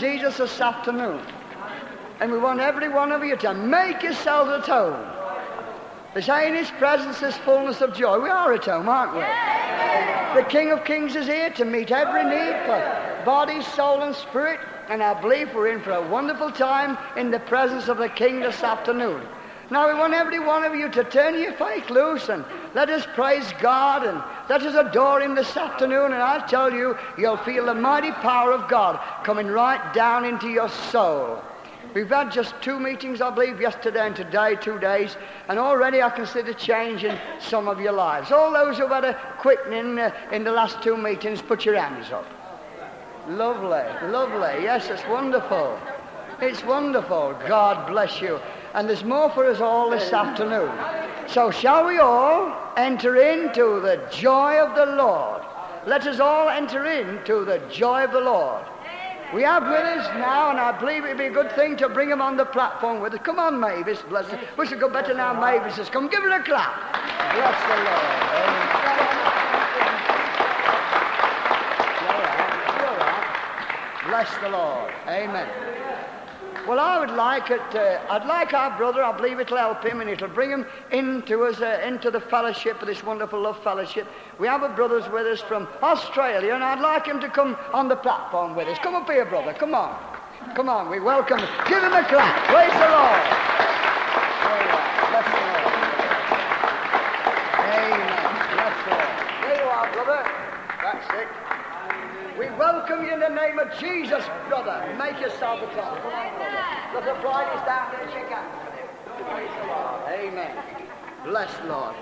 Jesus this afternoon. And we want every one of you to make yourselves at home. They say in His presence is fullness of joy. We are at home, aren't we? The King of Kings is here to meet every need for body, soul, and spirit. And I believe we're in for a wonderful time in the presence of the King this afternoon. Now we want every one of you to turn your faith loose and let us praise God and us adore Him this afternoon. And I tell you, you'll feel the mighty power of God coming right down into your soul. We've had just two meetings, I believe, yesterday and today, two days, and already I can see the change in some of your lives. All those who've had a quickening uh, in the last two meetings, put your hands up. Lovely, lovely. Yes, it's wonderful. It's wonderful. God bless you. And there's more for us all this afternoon. So, shall we all enter into the joy of the Lord? Let us all enter into the joy of the Lord. We have with us now, and I believe it'd be a good thing to bring him on the platform with us. Come on, Mavis, bless her. We should go better now, Mavis has come. Give her a clap. Bless the Lord. Bless the Lord. Amen. Well, I would like it. Uh, I'd like our brother. I believe it'll help him, and it'll bring him into us, uh, into the fellowship of this wonderful love fellowship. We have a brothers with us from Australia, and I'd like him to come on the platform with us. Come up here, brother. Come on, come on. We welcome. Him. Give him a clap. Praise the Lord. Bless the Lord. Amen. Bless the Lord. There you are, brother. That's it. We welcome you in the name of Jesus, brother. Make yourself at home. Brother. Bride is down there. Shake hands with him. Praise the Lord. Amen. Bless Lord.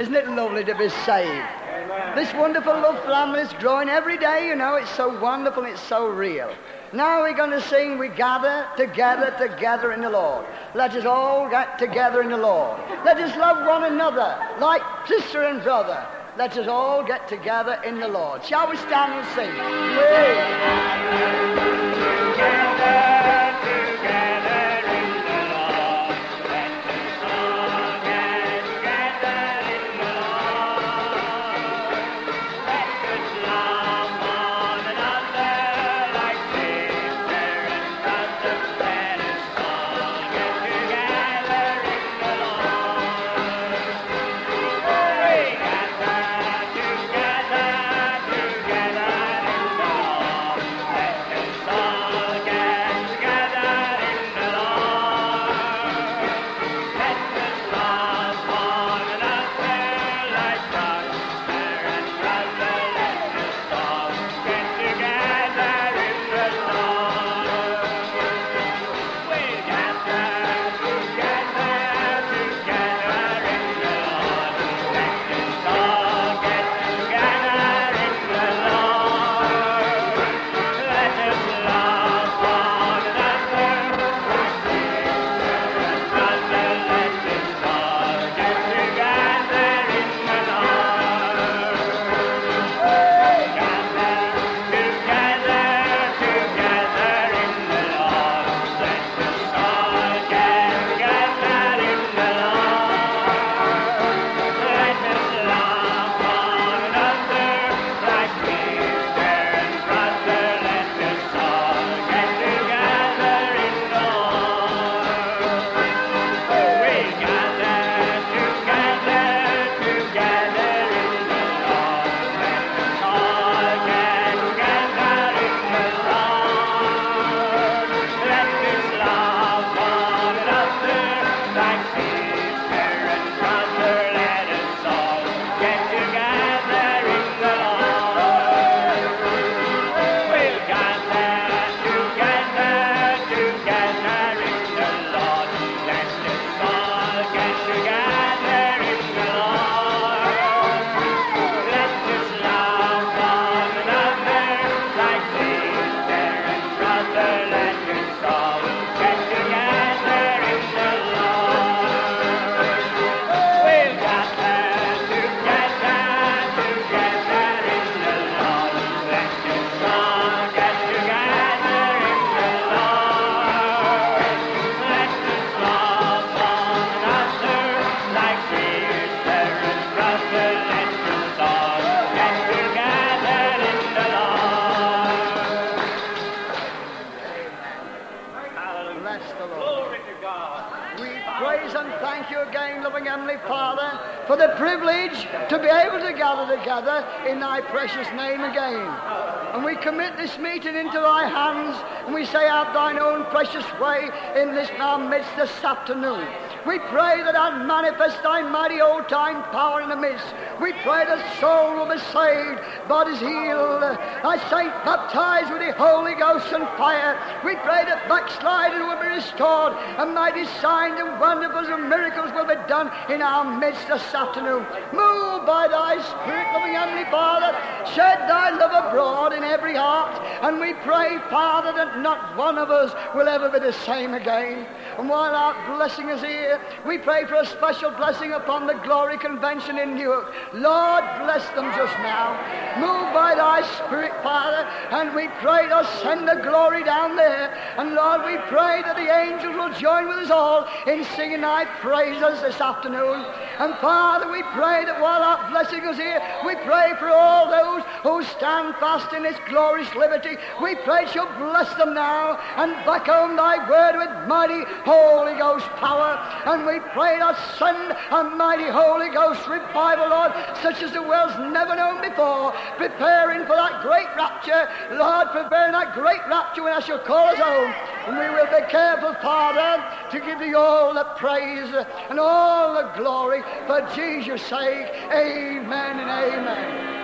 Isn't it lovely to be saved? Amen. This wonderful love family is growing every day, you know. It's so wonderful it's so real. Now we're going to sing, we gather together, together in the Lord. Let us all get together in the Lord. Let us love one another like sister and brother. Let us all get together in the Lord. Shall we stand and sing? Together, praise and thank you again, loving Heavenly Father, for the privilege to be able to gather together in thy precious name again. And we commit this meeting into thy hands, and we say, Have thine own precious way in this our midst this afternoon. We pray that thou manifest thy mighty old time power in the midst. We pray that soul will be saved, bodies healed, thy saint baptized with the Holy Ghost and fire. We pray that backsliding will be restored, and mighty signs and wonders and miracles will be done in our midst this afternoon. Move by thy Spirit, loving Heavenly Father. Shed thy love abroad in every heart. And we pray, Father, that not one of us will ever be the same again. And while our blessing is here, we pray for a special blessing upon the Glory Convention in Newark. Lord, bless them just now. Move by thy Spirit, Father, and we pray to send the glory down there. And Lord, we pray that the angels will join with us all in singing thy praises this afternoon. And Father, we pray that while our blessing is here, we pray for all those who stand fast in this glorious liberty. We pray you'll bless them now and back home thy word with mighty Holy Ghost power. And we pray that send a mighty Holy Ghost revival, Lord, such as the world's never known before, preparing for that great rapture. Lord, preparing that great rapture when I shall call us home. And we will be careful, Father, to give thee all the praise and all the glory for Jesus' sake. Amen and amen.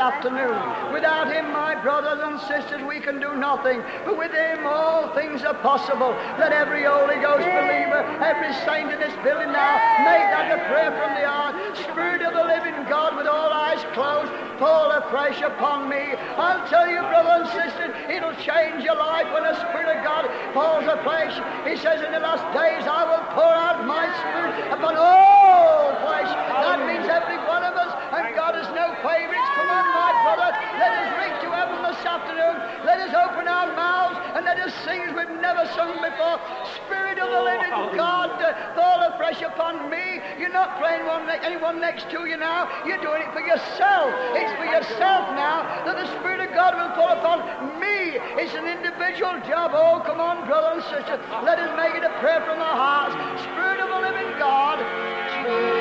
Afternoon. Without Him, my brothers and sisters, we can do nothing. But with Him, all things are possible. Let every Holy Ghost believer, every saint in this building now, make that a prayer from the heart. Spirit of the living God, with all eyes closed, fall afresh upon me. I'll tell you, brother and sister, it'll change your life when the Spirit of God falls afresh. He says, In the last days, I will pour out my Spirit upon all flesh. That means every one of us, and God has no favorites. Come on, my brother, let us reach to heaven this afternoon. Let us open our mouths and let us sing as we've never sung before. Spirit of the living God, uh, fall afresh upon me. You're not playing one anyone next to you now. You're doing it for yourself. It's for yourself now that the Spirit of God will fall upon me. It's an individual job. Oh, come on, brother and sister. Let us make it a prayer from our hearts. Spirit of the living God.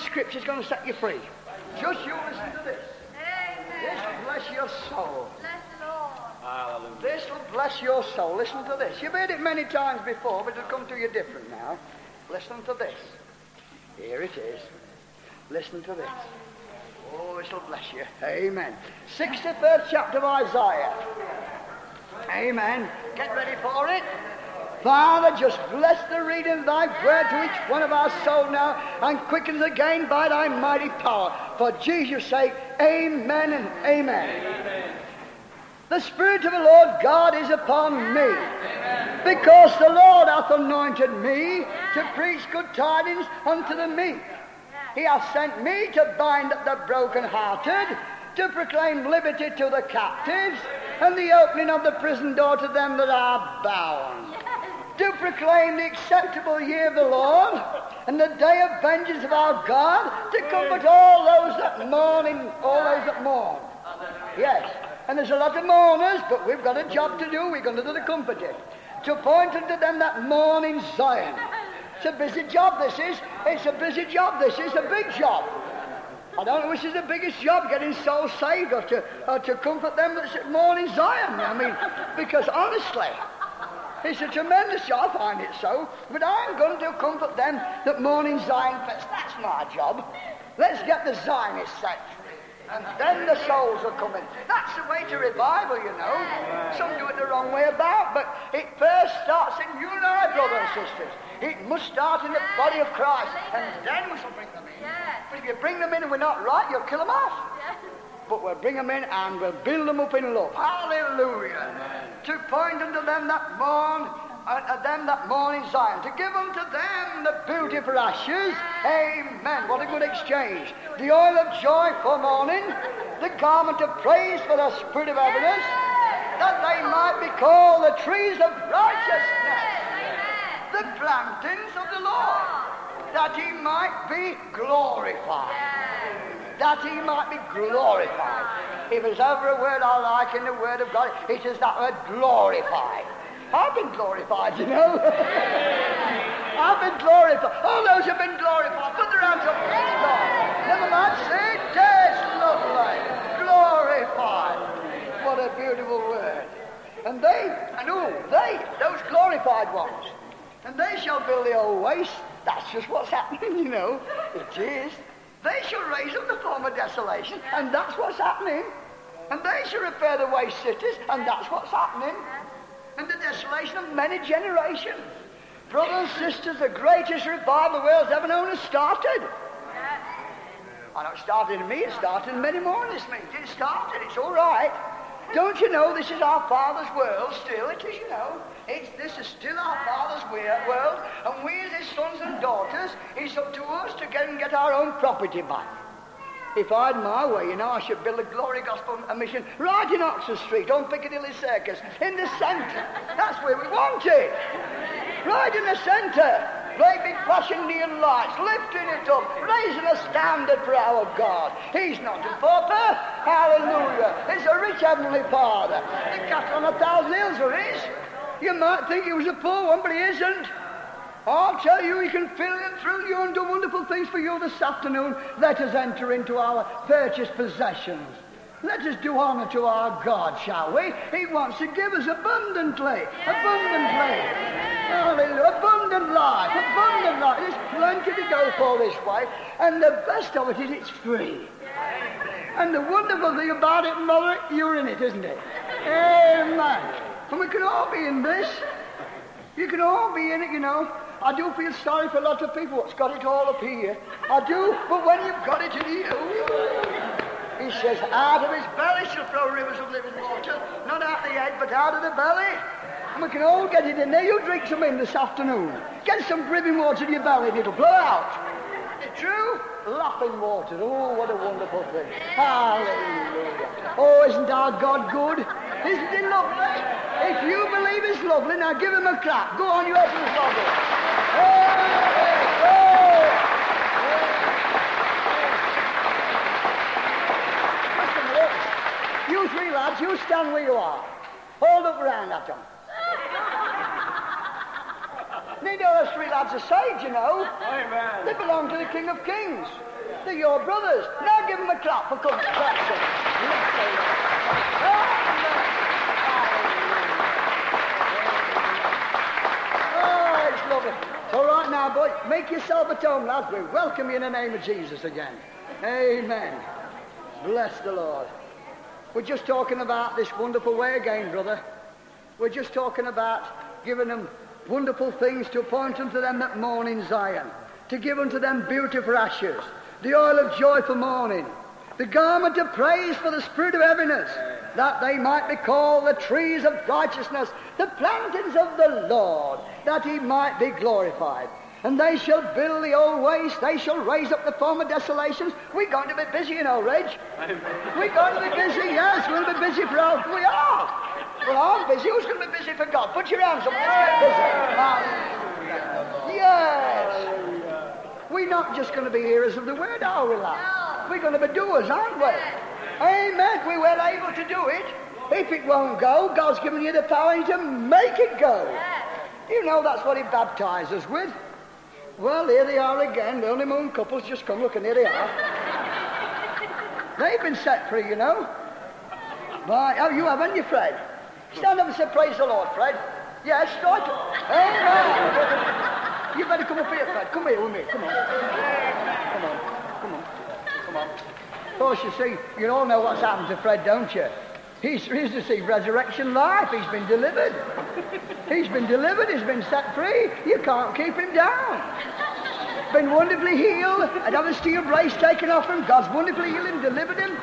If I read your scripture, it's going to set you free. Just you listen to this. This will bless your soul. This will bless your soul. Listen to this. You've heard it many times before, but it'll come to you different now. Listen to this. Here it is. Listen to this. Oh, this will bless you. Amen. 61st chapter of Isaiah. Amen. Get ready for it. Father, just bless the reading of thy word to each one of our soul now and quicken us again by thy mighty power. For Jesus' sake, amen and amen. amen. The Spirit of the Lord God is upon me. Because the Lord hath anointed me to preach good tidings unto the meek. He hath sent me to bind up the brokenhearted, to proclaim liberty to the captives, and the opening of the prison door to them that are bound. To proclaim the acceptable year of the Lord, and the day of vengeance of our God, to comfort all those that mourn, in, all those that mourn. Yes. And there's a lot of mourners, but we've got a job to do. We're going to do the comforting. To point unto them that mourn in Zion. It's a busy job, this is. It's a busy job, this is. A big job. I don't know which is the biggest job, getting souls saved or to, or to comfort them that mourn in Zion. I mean, because honestly, it's a tremendous job, I find it so. But I'm going to comfort them that mourn in Zion first. That's my job. Let's get the Zionists set and then the souls are coming. That's the way to revival, you know. Some do it the wrong way about, but it first starts in you and I, brothers and sisters. It must start in the body of Christ, and then we shall bring them in. But if you bring them in and we're not right, you'll kill them off. But we'll bring them in and we'll build them up in love. Hallelujah. To point unto them that mourn uh, them that mourn in Zion, to give unto them the beauty for ashes. Amen. What a good exchange. The oil of joy for mourning, the garment of praise for the spirit of heaviness, that they might be called the trees of righteousness, the plantings of the Lord, that he might be glorified. That he might be glorified. If there's ever a word I like in the Word of God, it is that word glorified. I've been glorified, you know. I've been glorified. All those have been glorified. Put their hands up. Never mind. Say, that's lovely. Glorified. What a beautiful word. And they, and who? They, those glorified ones. And they shall build the old waste. That's just what's happening, you know. It is. They shall raise up the former desolation, and that's what's happening. And they shall repair the waste cities, and that's what's happening and the desolation of many generations. Brothers and sisters, the greatest revival the world's ever known has started. I know it started in me, it started in many more in this meeting. It started, it's all right. Don't you know this is our Father's world still? It is, you know. It's, this is still our Father's uh, world, and we as his sons and daughters, it's up to us to get and get our own property back. If I had my way, you know, I should build a glory gospel mission right in Oxford Street on Piccadilly Circus, in the centre. That's where we want it. Right in the centre. Great big flashing neon lights, lifting it up, raising a standard for our God. He's not a pauper. Hallelujah. He's a rich heavenly Father. The cattle on a thousand hills are his. You might think he was a poor one, but he isn't. I'll tell you, He can fill and through you and do wonderful things for you this afternoon. Let us enter into our purchased possessions. Let us do honor to our God, shall we? He wants to give us abundantly, abundantly. Hallelujah. Abundant life, abundant life. There's plenty to go for this way. And the best of it is it's free. And the wonderful thing about it, Mother, you're in it, isn't it? Amen. And we can all be in this. You can all be in it, you know. I do feel sorry for a lot of people what's got it all up here. I do, but when you've got it in you, he says, out of his belly shall flow rivers of living water, not out the head, but out of the belly. And we can all get it in there. You drink some in this afternoon. Get some living water in your belly and it'll blow out. Is it true? Laughing water. Oh, what a wonderful thing. Hallelujah. Oh, isn't our God good? Isn't he lovely? If you believe it's lovely, now give him a clap. Go on, you open the lovely. You three lads, you stand where you are. Hold up round at them. Neither of those three lads are saved, you know. Amen. They belong to the King of Kings. They're your brothers. Now give them a clap for coming. Oh, it's lovely. So right now, boy, make yourself at home, lads. We welcome you in the name of Jesus again. Amen. Bless the Lord. We're just talking about this wonderful way again, brother. We're just talking about giving them wonderful things to appoint unto them that mourn in Zion, to give unto them beauty for ashes, the oil of joy for mourning, the garment of praise for the spirit of heaviness, that they might be called the trees of righteousness, the plantings of the Lord, that he might be glorified. And they shall build the old waste, they shall raise up the former desolations. We're going to be busy, you know, Reg. We're going to be busy, yes, we'll be busy for our, we are. Well, I'm busy. Who's going to be busy for God? Put your hands up. Busy. Yes. We're not just going to be hearers of the word, are we, lad? We're going to be doers, aren't we? Amen. We were able to do it. If it won't go, God's given you the power to make it go. You know that's what He baptized us with. Well, here they are again. The honeymoon couple's just come. Look, and here they are. They've been set free, you know. Right, oh, you haven't you, Fred? Stand up and say, Praise the Lord, Fred. Yes, right. Amen. You better come up here, Fred. Come here with me. Come on. Come on. Come on. Come on. Of course, you see, you all know what's happened to Fred, don't you? He's, he's received resurrection life. He's been delivered. He's been delivered. He's been set free. You can't keep him down. Been wonderfully healed. Had have a steel brace taken off him. God's wonderfully healed him, delivered him.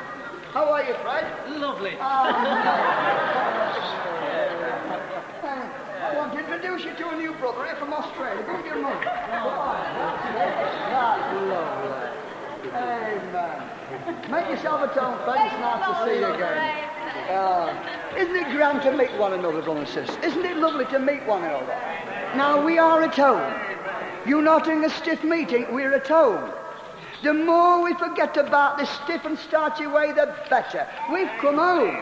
How are you, Fred? Lovely. I want to introduce you to a new brother here from Australia. Go with your mum. That's lovely. Amen. Make yourself at home, Thanks, nice to see you again. Ah, isn't it grand to meet one another, brothers and sisters? Isn't it lovely to meet one another? Now, we are at home. You're not in a stiff meeting, we're at home. The more we forget about this stiff and starchy way, the better. We've come home.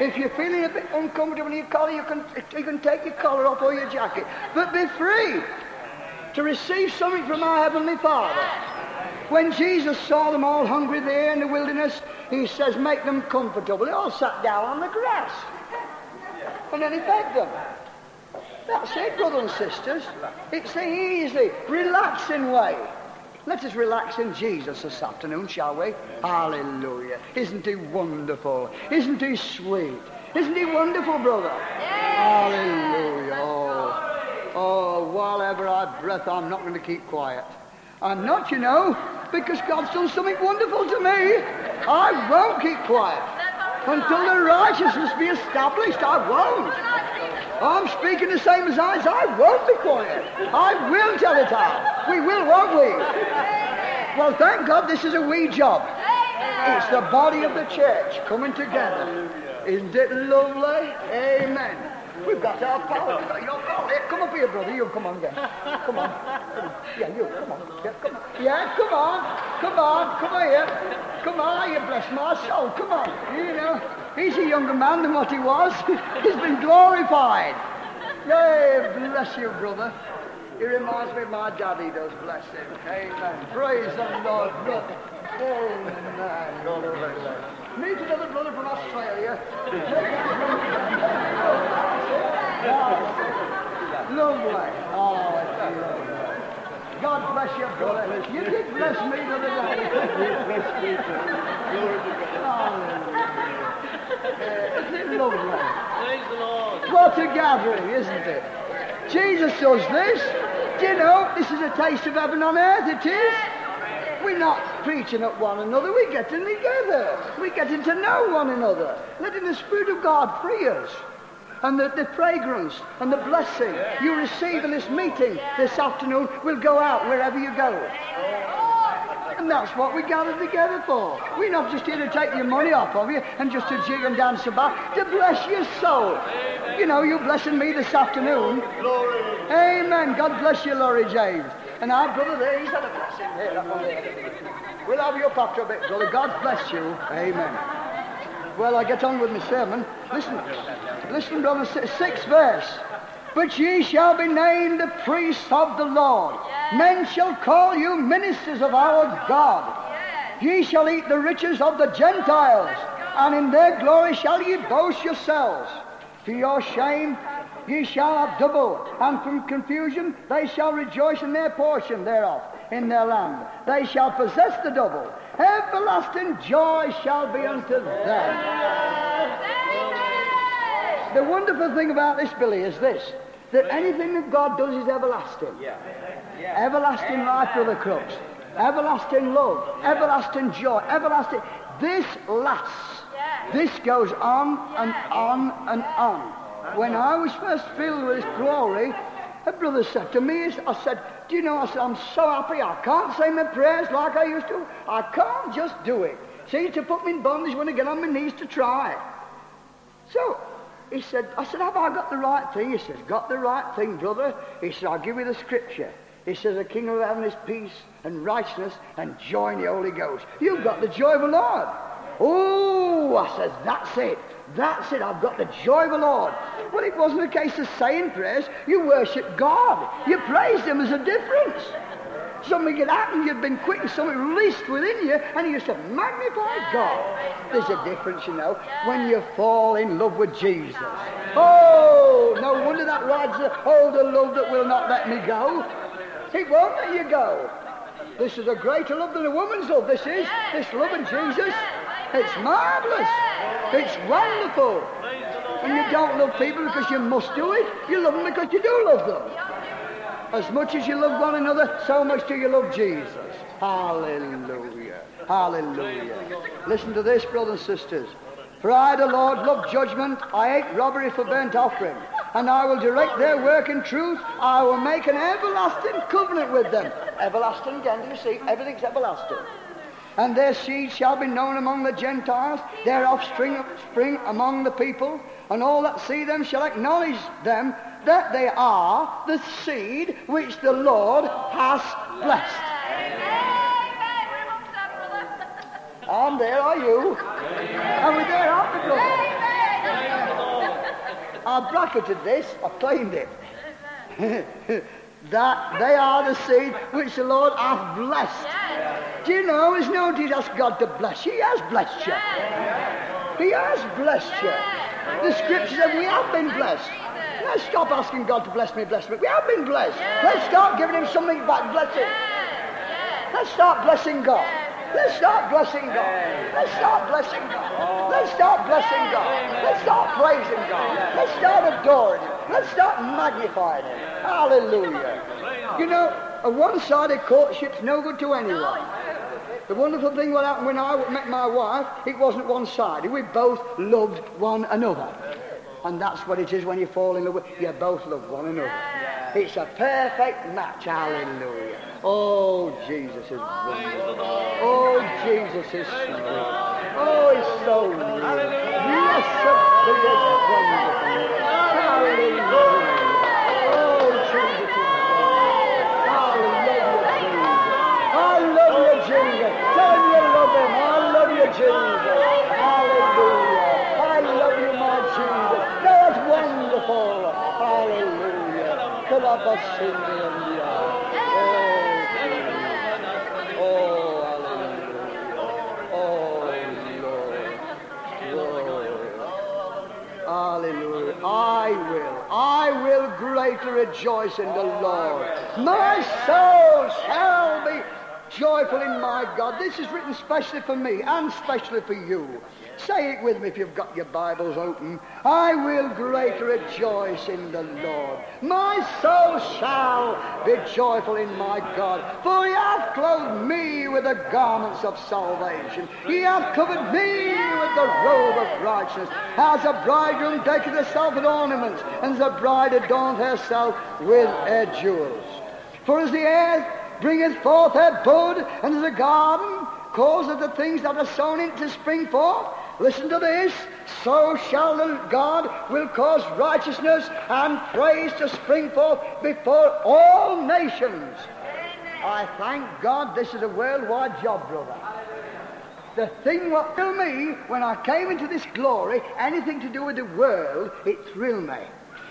If you're feeling a bit uncomfortable in your collar, you can, you can take your collar off or your jacket. But be free to receive something from our Heavenly Father. When Jesus saw them all hungry there in the wilderness, he says, make them comfortable. They all sat down on the grass. And then he fed them. That's it, brothers and sisters. It's the easy, relaxing way. Let us relax in Jesus this afternoon, shall we? Hallelujah. Isn't he wonderful? Isn't he sweet? Isn't he wonderful, brother? Hallelujah. Oh, oh, while ever I breath, I'm not going to keep quiet. I'm not, you know, because God's done something wonderful to me. I won't keep quiet. Until the righteousness be established, I won't. I'm speaking the same as I, I won't be quiet. I will tell it out. We will, won't we? Well, thank God this is a wee job. It's the body of the church coming together. Isn't it lovely? Amen. We've got our power. We've got your power. Here, come up here, brother. You come on then. Come on. Come on. Yeah, you. Come on. Yeah, come on. Yeah, come on. Come on. Come on here. Come on. You bless my soul. Come on. You know, he's a younger man than what he was. he's been glorified. Yay, bless you, brother. He reminds me of my daddy does, bless him. Amen. Praise the Lord, brother. Amen. Meet another brother from Australia. Oh, it's lovely. God bless you, brother. You did bless me the other day. Bless me, Glory to God. Uh, Isn't it lovely? Praise the Lord. What a gathering, isn't it? Jesus does this. Do you know, this is a taste of heaven on earth, it is. We're not preaching at one another, we're getting together. We're getting to know one another. Letting the Spirit of God free us. And the, the fragrance and the blessing you receive in this meeting this afternoon will go out wherever you go. And that's what we gathered together for. We're not just here to take your money off of you and just to jig and dance about, to bless your soul. You know, you're blessing me this afternoon. Amen. God bless you, Laurie James. And our brother there, he's had a blessing here. We'll have you up after a bit, brother. God bless you. Amen. Well, I get on with my sermon. Listen, listen, brother, si- sixth verse. But ye shall be named the priests of the Lord. Men shall call you ministers of our God. Ye shall eat the riches of the Gentiles, and in their glory shall ye boast yourselves. For your shame ye shall have double, and from confusion they shall rejoice in their portion thereof in their land. They shall possess the double. Everlasting joy shall be unto them. The wonderful thing about this, Billy, is this that anything that God does is everlasting. Everlasting life, Brother Crooks. Everlasting love. Everlasting joy. Everlasting. This lasts. This goes on and on and on. When I was first filled with glory, a brother said to me, I said, Do you know, I said, I'm so happy I can't say my prayers like I used to. I can't just do it. See, to put me in bondage when I get on my knees to try. So he said, I said, have I got the right thing? He says, got the right thing, brother. He said, I'll give you the scripture. He says, the kingdom of heaven is peace and righteousness and joy in the Holy Ghost. You've got the joy of the Lord. Oh, I says, that's it. That's it. I've got the joy of the Lord. Well, it wasn't a case of saying prayers. You worship God. You praise Him. There's a difference. Something had happened, you'd been quickened, something released within you, and you to magnify God. There's a difference, you know, when you fall in love with Jesus. Oh, no wonder that rides the, oh, the love that will not let me go. It won't let you go. This is a greater love than a woman's love, this is. This love of Jesus. It's marvelous. It's wonderful. And you don't love people because you must do it. You love them because you do love them. As much as you love one another, so much do you love Jesus. Hallelujah. Hallelujah. Listen to this, brothers and sisters. For I, the Lord, love judgment. I hate robbery for burnt offering. And I will direct their work in truth. I will make an everlasting covenant with them. Everlasting again, do you see? Everything's everlasting. And their seed shall be known among the Gentiles, their offspring spring among the people, and all that see them shall acknowledge them that they are the seed which the Lord has blessed. And there are you. And we're there, aren't we, brother? I bracketed this, I claimed it. that they are the seed which the Lord hath blessed. Do you know, there's no need to ask God to bless you. He has blessed you. He has blessed you. The scripture said we have been blessed. Let's stop asking God to bless me, bless me. We have been blessed. Let's start giving Him something back. Bless Him. Let's start blessing God. Let's start blessing God. Let's start blessing God. Let's start blessing God. Let's start praising God. Let's start adoring Him. Let's start magnifying Him. Hallelujah. You know, a one-sided courtship's no good to anyone. The wonderful thing what happened when I met my wife, it wasn't one-sided. We both loved one another. And that's what it is when you fall in love with, you both love one another. It's a perfect match. Hallelujah. Oh, Jesus is wonderful. Oh, Jesus is sweet. Oh, he's so real. Yes, wonderful. Hallelujah. Oh, Jesus is I love you, Jesus. Tell him you love him. You, Jesus. Hallelujah. I love you, my Jesus. That's wonderful. Hallelujah. Oh, oh, hallelujah. Oh. Hallelujah. I will. I will greatly rejoice in the Lord. My soul shall be joyful in my God. This is written specially for me and specially for you. Say it with me if you've got your Bibles open. I will greatly rejoice in the Lord. My soul shall be joyful in my God. For he hath clothed me with the garments of salvation. He hath covered me with the robe of righteousness. As a bridegroom taketh herself with ornaments, and as a bride adorneth herself with her jewels. For as the earth bringeth forth her bud, and the garden causeth the things that are sown in to spring forth, listen to this, so shall the God will cause righteousness and praise to spring forth before all nations. I thank God this is a worldwide job, brother. The thing what thrilled me when I came into this glory, anything to do with the world, it thrilled me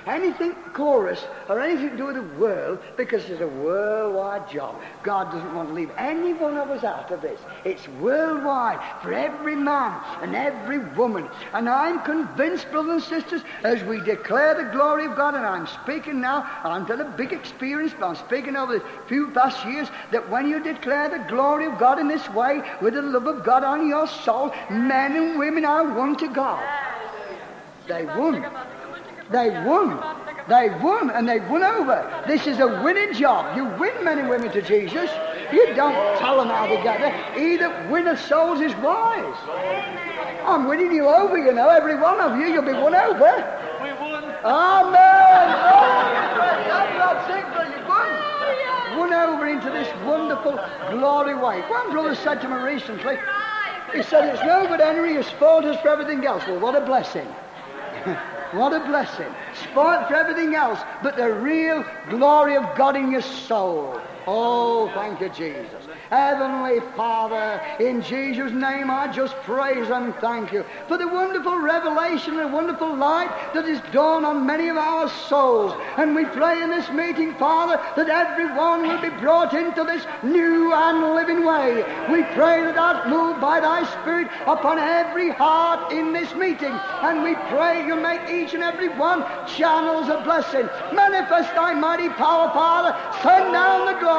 anything chorus or anything to do with the world because it's a worldwide job. God doesn't want to leave any one of us out of this. It's worldwide for every man and every woman. And I'm convinced, brothers and sisters, as we declare the glory of God, and I'm speaking now, I've had a big experience, but I'm speaking over the few past years, that when you declare the glory of God in this way, with the love of God on your soul, men and women are one to God. They won. They won. They won, and they won over. This is a winning job. You win men and women to Jesus. You don't tell them how to get there. He that winneth souls is wise. I'm winning you over, you know, every one of you. You'll be won over. We won. Amen. Oh, God's sick, you won. Won over into this wonderful glory way. One brother said to me recently, he said, it's no good Henry, you spoiled us for everything else. Well, what a blessing. What a blessing. Spoiled for everything else, but the real glory of God in your soul. Oh, thank you, Jesus. Heavenly Father, in Jesus' name I just praise and thank you for the wonderful revelation and the wonderful light that is dawned on many of our souls. And we pray in this meeting, Father, that everyone will be brought into this new and living way. We pray that art moved by thy Spirit upon every heart in this meeting. And we pray you make each and every one channels of blessing. Manifest thy mighty power, Father. Send down the glory.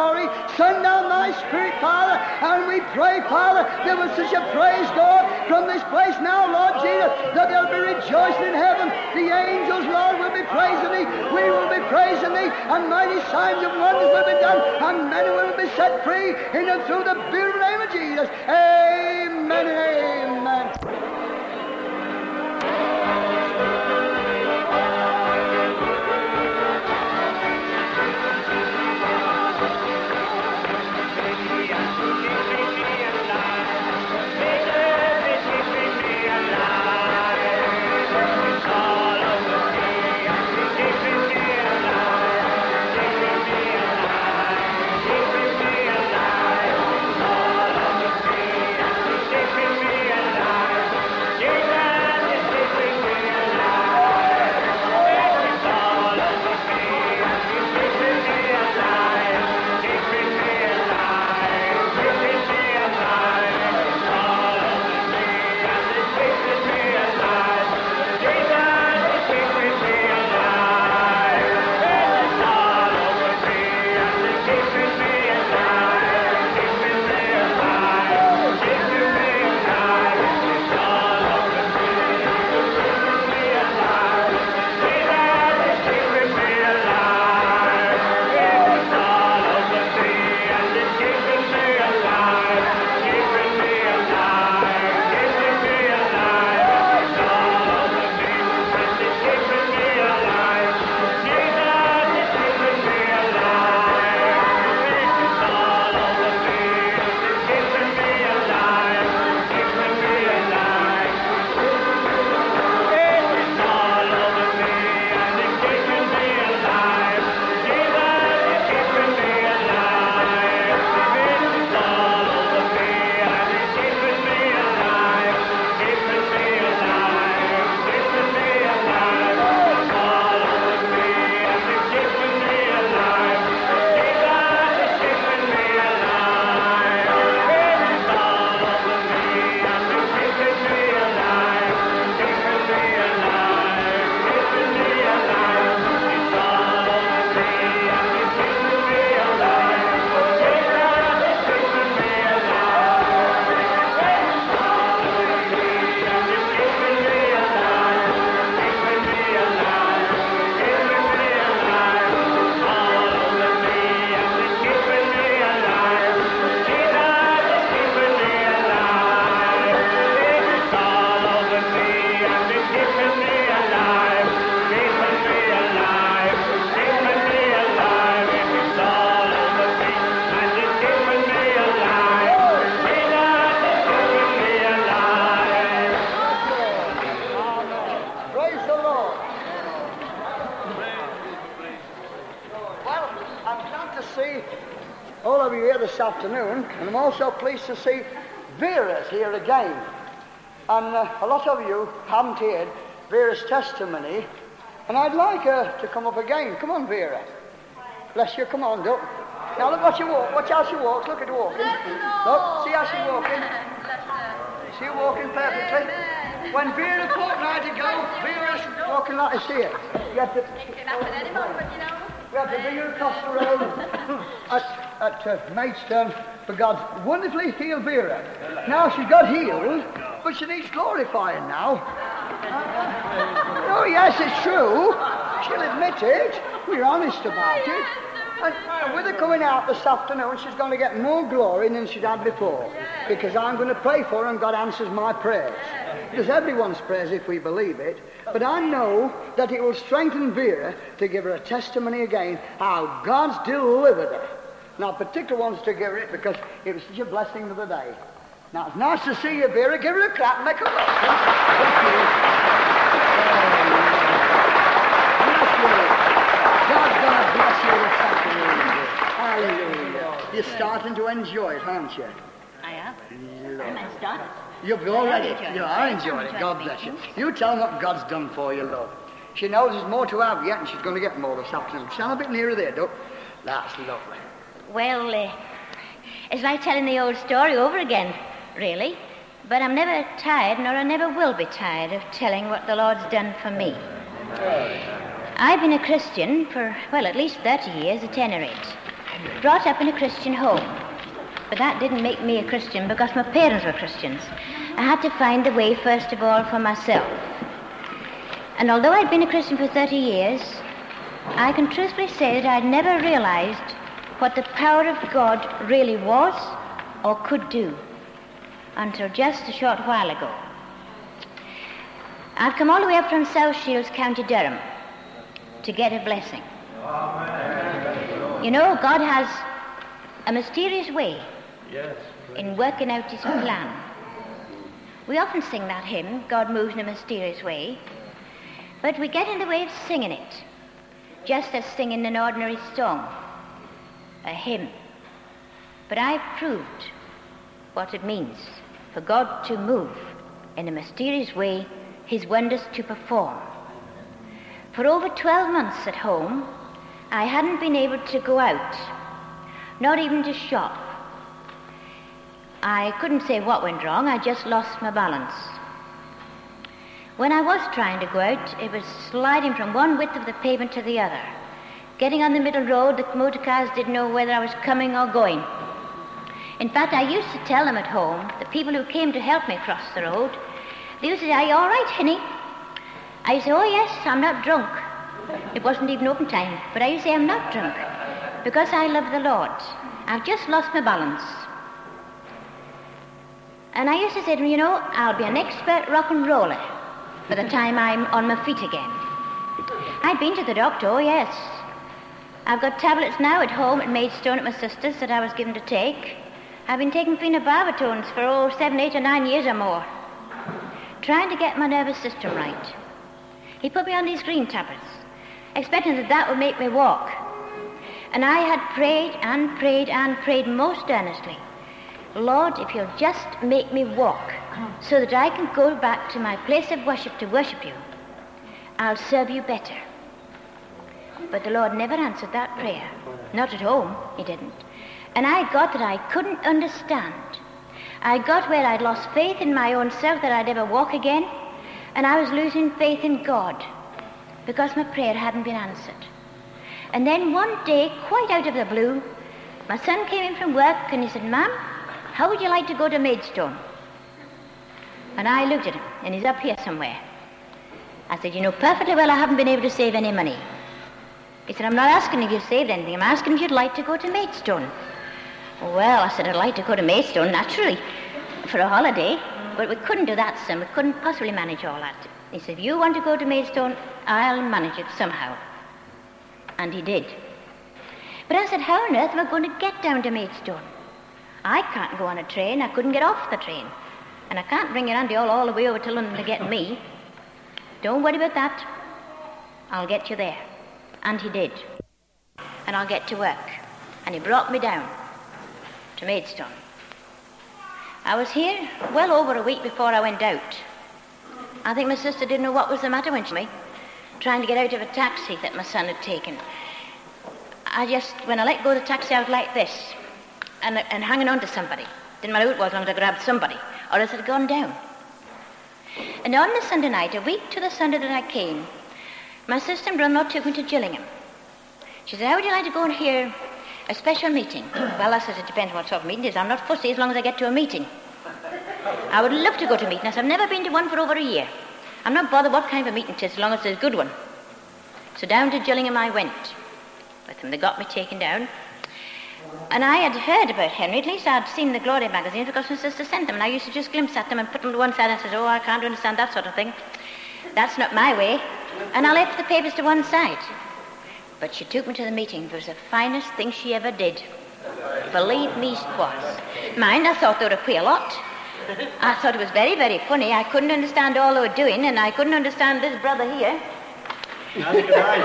Send down thy Spirit, Father. And we pray, Father, give us such a praise, God, from this place now, Lord Jesus, that there'll be rejoicing in heaven. The angels, Lord, will be praising thee. We will be praising thee. And mighty signs and wonders will be done. And many will be set free in and through the beautiful name of Jesus. Amen amen. Afternoon, and I'm also pleased to see Vera's here again. And uh, a lot of you haven't heard Vera's testimony. And I'd like her to come up again. Come on, Vera. Bless you. Come on, look. Now look what you walk. Watch how she walks. Look at her walking. Look, see how she's walking. See her walking perfectly. When Vera thought I to go, Vera's walking like this here. You have to, you have to bring her across the road at, uh, Maidstone for God's wonderfully healed Vera. Now she's got healed, but she needs glorifying now. oh, yes, it's true. She'll admit it. We're honest about it. And, with her coming out this afternoon, she's going to get more glory than she's had before. Because I'm going to pray for her and God answers my prayers. Because everyone's prayers if we believe it. But I know that it will strengthen Vera to give her a testimony again how God's delivered her. Now, particular ones to give it because it was such a blessing of the day. Now, it's nice to see you, Vera. Give her a clap and make her welcome. Thank you. God, God bless you this afternoon. Hallelujah. You're starting to enjoy it, aren't you? I am. I'm a started. You've already, you are enjoying it. God bless you. You tell them what God's done for you, love. She knows there's more to have yet, and she's going to get more this afternoon. Stand a bit nearer there, Duck. That's lovely. Well, uh, it's like telling the old story over again, really. But I'm never tired, nor I never will be tired of telling what the Lord's done for me. I've been a Christian for, well, at least 30 years at any rate. Brought up in a Christian home. But that didn't make me a Christian because my parents were Christians. I had to find the way, first of all, for myself. And although I'd been a Christian for 30 years, I can truthfully say that I'd never realized what the power of God really was or could do until just a short while ago. I've come all the way up from South Shields, County Durham, to get a blessing. You know, God has a mysterious way in working out his plan. We often sing that hymn, God moves in a mysterious way, but we get in the way of singing it, just as singing an ordinary song, a hymn. But I've proved what it means for God to move in a mysterious way, his wonders to perform. For over 12 months at home, I hadn't been able to go out, not even to shop. I couldn't say what went wrong, I just lost my balance. When I was trying to go out, it was sliding from one width of the pavement to the other. Getting on the middle road, the motor cars didn't know whether I was coming or going. In fact, I used to tell them at home, the people who came to help me cross the road, they used to say, Are you all right, Henny? I used to say, Oh, yes, I'm not drunk. It wasn't even open time, but I used to say, I'm not drunk because I love the Lord. I've just lost my balance. And I used to say to him, You know, I'll be an expert rock and roller by the time I'm on my feet again. I'd been to the doctor, oh, yes. I've got tablets now at home at Maidstone at my sister's that I was given to take. I've been taking phenobarbital for oh, seven, eight, or nine years or more, trying to get my nervous system right. He put me on these green tablets, expecting that that would make me walk. And I had prayed and prayed and prayed most earnestly. Lord, if you'll just make me walk so that I can go back to my place of worship to worship you, I'll serve you better. But the Lord never answered that prayer. Not at home, He didn't. And I got that I couldn't understand. I got where I'd lost faith in my own self that I'd ever walk again, and I was losing faith in God because my prayer hadn't been answered. And then one day, quite out of the blue, my son came in from work and he said, Ma'am, how would you like to go to Maidstone? And I looked at him, and he's up here somewhere. I said, You know perfectly well I haven't been able to save any money. He said, I'm not asking if you've saved anything. I'm asking if you'd like to go to Maidstone. Well, I said, I'd like to go to Maidstone, naturally, for a holiday. But we couldn't do that, son. We couldn't possibly manage all that. He said, if you want to go to Maidstone, I'll manage it somehow. And he did. But I said, how on earth am I going to get down to Maidstone? I can't go on a train. I couldn't get off the train. And I can't bring your auntie all, all the way over to London to get me. Don't worry about that. I'll get you there. And he did. And I'll get to work. And he brought me down to Maidstone. I was here well over a week before I went out. I think my sister didn't know what was the matter when she me, trying to get out of a taxi that my son had taken. I just, when I let go of the taxi, I was like this, and, and hanging on to somebody. Didn't matter who it was, as long as I grabbed somebody, or else it had gone down. And on the Sunday night, a week to the Sunday that I came, my sister and brother took me to Gillingham. She said, How would you like to go and hear a special meeting? well, I said, It depends on what sort of meeting it is. I'm not fussy as long as I get to a meeting. I would love to go to meetings. I've never been to one for over a year. I'm not bothered what kind of a meeting it is as long as it's a good one. So down to Gillingham I went with them. They got me taken down. And I had heard about Henry, at least I'd seen the Glory magazine because my sister sent them, and I used to just glimpse at them and put them to one side. I said, Oh, I can't understand that sort of thing. That's not my way. And I left the papers to one side. But she took me to the meeting. It was the finest thing she ever did. Believe me, it was. Mind, I thought they were a queer lot. I thought it was very, very funny. I couldn't understand all they were doing, and I couldn't understand this brother here. Neither can I.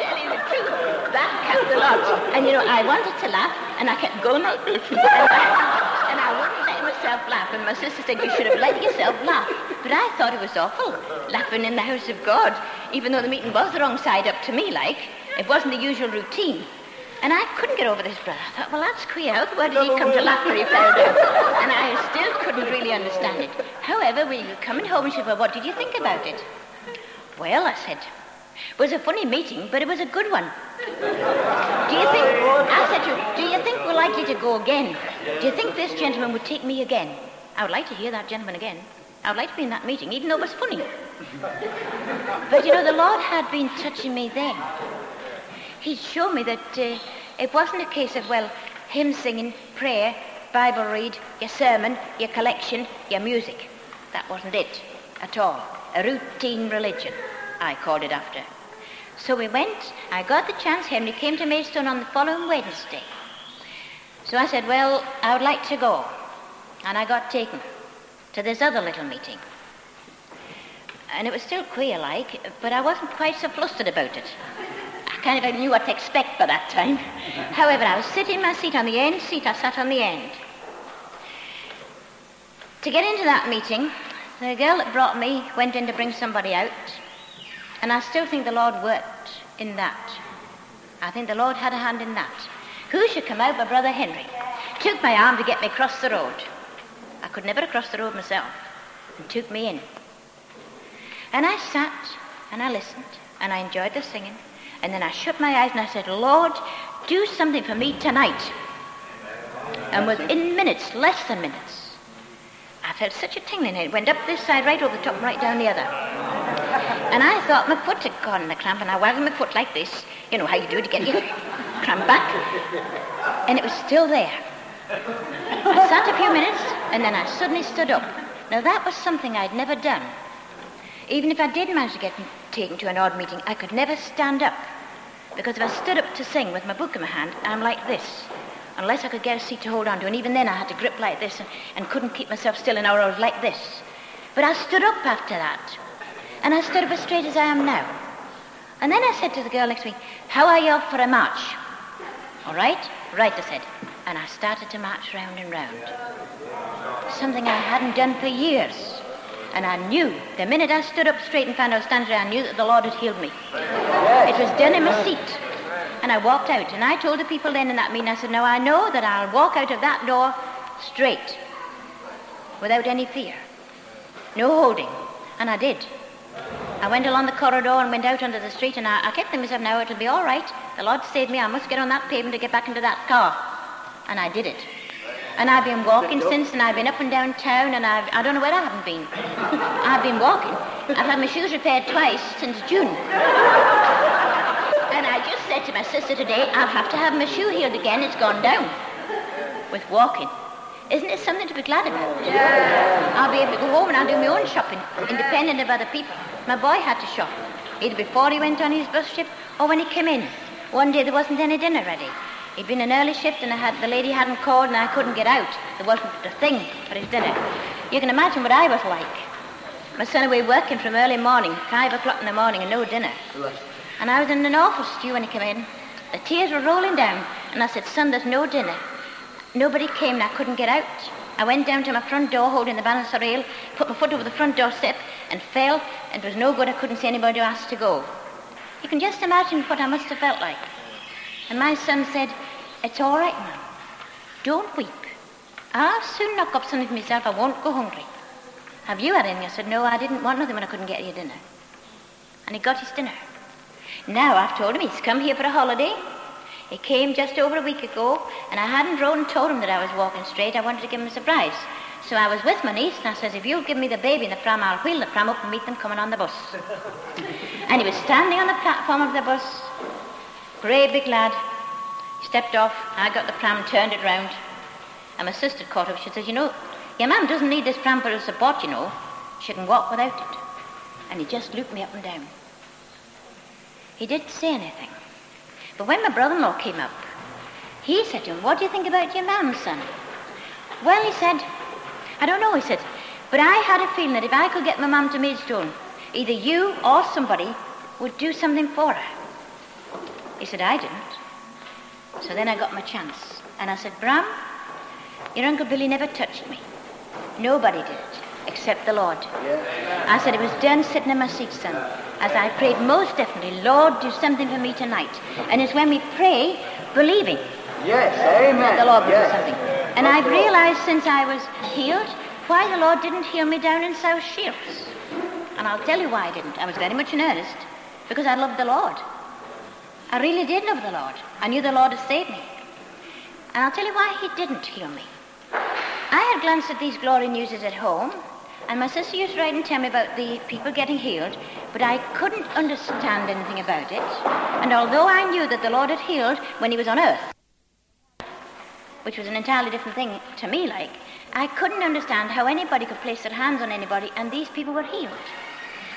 telling the truth. That kept a lot. And you know, I wanted to laugh, and I kept going like this. And I, and I wouldn't let myself laugh. And my sister said, You should have let yourself laugh. But I thought it was awful, laughing in the house of God, even though the meeting was the wrong side up to me, like. It wasn't the usual routine. And I couldn't get over this brother. I thought, well, that's queer. Where did he come to laugh when he found out? And I still couldn't really understand it. However, when you coming home, she said, well, what did you think about it? Well, I said, was a funny meeting, but it was a good one. Do you think, I said to her, do you think we're likely to go again? Do you think this gentleman would take me again? I would like to hear that gentleman again. I would like to be in that meeting, even though it was funny. But you know, the Lord had been touching me then. He'd shown me that uh, it wasn't a case of, well, hymn singing, prayer, Bible read, your sermon, your collection, your music. That wasn't it at all. A routine religion, I called it after. So we went. I got the chance. Henry came to Maidstone on the following Wednesday. So I said, well, I would like to go. And I got taken to this other little meeting. And it was still queer like, but I wasn't quite so flustered about it I kind of knew what to expect by that time. However, I was sitting in my seat on the end seat. I sat on the end. To get into that meeting, the girl that brought me went in to bring somebody out, and I still think the Lord worked in that. I think the Lord had a hand in that. Who should come out but Brother Henry? Took my arm to get me across the road. I could never crossed the road myself, and took me in. And I sat and I listened and I enjoyed the singing. And then I shut my eyes and I said, Lord, do something for me tonight. And within minutes, less than minutes, I felt such a tingling. It went up this side, right over the top, right down the other. And I thought my foot had gone in the cramp, and I waggled my foot like this. You know how you do it to get your cramp back. And it was still there. I sat a few minutes, and then I suddenly stood up. Now that was something I'd never done. Even if I did manage to get taken to an odd meeting, I could never stand up. Because if I stood up to sing with my book in my hand, I'm like this. Unless I could get a seat to hold on to, and even then I had to grip like this and, and couldn't keep myself still, and I was like this. But I stood up after that. And I stood up as straight as I am now. And then I said to the girl next to me, How are you for a march? All right? Right, I said. And I started to march round and round. Something I hadn't done for years. And I knew, the minute I stood up straight and found I was standing there, I knew that the Lord had healed me. It was done in my seat. And I walked out. And I told the people then in that meeting, I said, Now I know that I'll walk out of that door straight, without any fear. No holding. And I did. I went along the corridor and went out onto the street, and I, I kept thinking myself, now it'll be all right. The Lord saved me. I must get on that pavement to get back into that car. And I did it. And I've been walking since, and I've been up and down town, and I've, I don't know where I haven't been. I've been walking. I've had my shoes repaired twice since June. And I just said to my sister today, I'll have to have my shoe healed again. It's gone down with walking. Isn't it something to be glad about? Yeah. I'll be able to go home and I'll do my own shopping, independent of other people. My boy had to shop, either before he went on his bus trip or when he came in. One day there wasn't any dinner ready. He'd been an early shift and I had, the lady hadn't called and I couldn't get out. There wasn't a thing for his dinner. You can imagine what I was like. My son away working from early morning, five o'clock in the morning, and no dinner. And I was in an awful stew when he came in. The tears were rolling down, and I said, Son, there's no dinner. Nobody came and I couldn't get out. I went down to my front door holding the balance rail, put my foot over the front door step and fell, and it was no good. I couldn't see anybody to ask to go. You can just imagine what I must have felt like. And my son said, It's all right, Mum. Don't weep. I'll soon knock up something for myself. I won't go hungry. Have you had any? I said, No, I didn't want nothing when I couldn't get you dinner. And he got his dinner. Now I've told him he's come here for a holiday. He came just over a week ago, and I hadn't wrote and told him that I was walking straight. I wanted to give him a surprise. So I was with my niece, and I says, if you'll give me the baby in the pram, I'll wheel the pram up and meet them coming on the bus. and he was standing on the platform of the bus, grey big lad. He stepped off, I got the pram, turned it round, and my sister caught up. She says, you know, your mum doesn't need this pram for a support, you know. She can walk without it. And he just looked me up and down. He didn't say anything. But when my brother-in-law came up, he said to him, what do you think about your mum, son? Well, he said, I don't know, he said, but I had a feeling that if I could get my mum to Maidstone, either you or somebody would do something for her. He said, I didn't. So then I got my chance. And I said, Bram, your Uncle Billy never touched me. Nobody did except the Lord. Yeah. I said, it was done sitting in my seat, son. As I prayed most definitely, Lord, do something for me tonight. And it's when we pray, believing Yes, amen. that the Lord will yes. do something. And I've realized since I was healed why the Lord didn't heal me down in South Shields. And I'll tell you why I didn't. I was very much in earnest because I loved the Lord. I really did love the Lord. I knew the Lord had saved me. And I'll tell you why he didn't heal me. I had glanced at these glory newses at home, and my sister used to write and tell me about the people getting healed, but I couldn't understand anything about it. And although I knew that the Lord had healed when he was on earth, which was an entirely different thing to me, like, I couldn't understand how anybody could place their hands on anybody and these people were healed.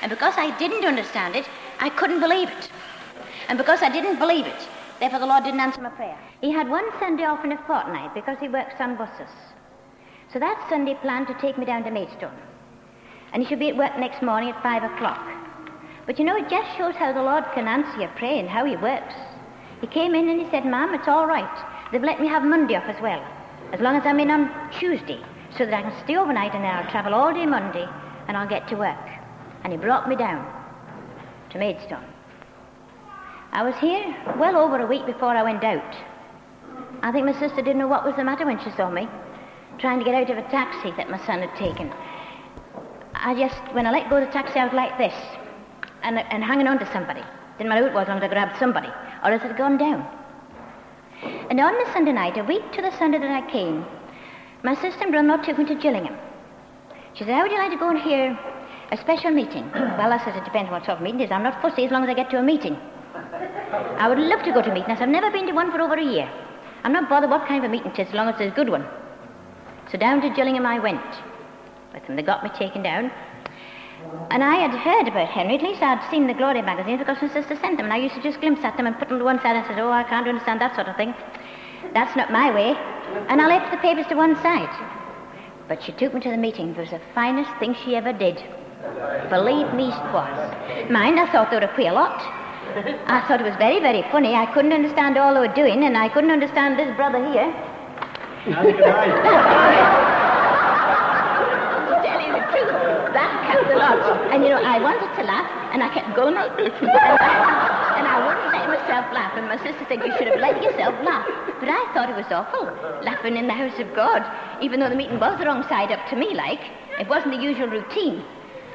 And because I didn't understand it, I couldn't believe it. And because I didn't believe it, therefore the Lord didn't answer my prayer. He had one Sunday off in a fortnight because he works on buses. So that Sunday planned to take me down to Maidstone. And he should be at work next morning at five o'clock. But you know, it just shows how the Lord can answer your prayer and how he works. He came in and he said, Ma'am, it's all right. They've let me have Monday off as well, as long as I'm in on Tuesday, so that I can stay overnight and then I'll travel all day Monday and I'll get to work. And he brought me down to Maidstone. I was here well over a week before I went out. I think my sister didn't know what was the matter when she saw me, trying to get out of a taxi that my son had taken. I just, when I let go of the taxi, I was like this, and, and hanging on to somebody. Didn't matter who it was, as long as I grabbed somebody, or else it had gone down. And on the Sunday night, a week to the Sunday that I came, my sister and brother-in-law took me to Gillingham. She said, how would you like to go and hear a special meeting? well, I said, it depends on what sort of meeting it is. I'm not fussy as long as I get to a meeting. I would love to go to meetings. I've never been to one for over a year. I'm not bothered what kind of a meeting it is, as long as it's a good one. So down to Gillingham I went with them. They got me taken down. And I had heard about Henry, at least I'd seen the Glory magazines because my sister sent them, and I used to just glimpse at them and put them to one side. and said, Oh, I can't understand that sort of thing. That's not my way. And I left the papers to one side. But she took me to the meeting. It was the finest thing she ever did. Believe me, it was. Mind, I thought they were a queer lot. I thought it was very, very funny. I couldn't understand all they were doing, and I couldn't understand this brother here you the truth. That kept the lot. And you know, I wanted to laugh, and I kept going like this. and, I, wouldn't let myself laugh. And my sister said, You should have let yourself laugh. But I thought it was awful, laughing in the house of God, even though the meeting was the wrong side up to me, like. It wasn't the usual routine.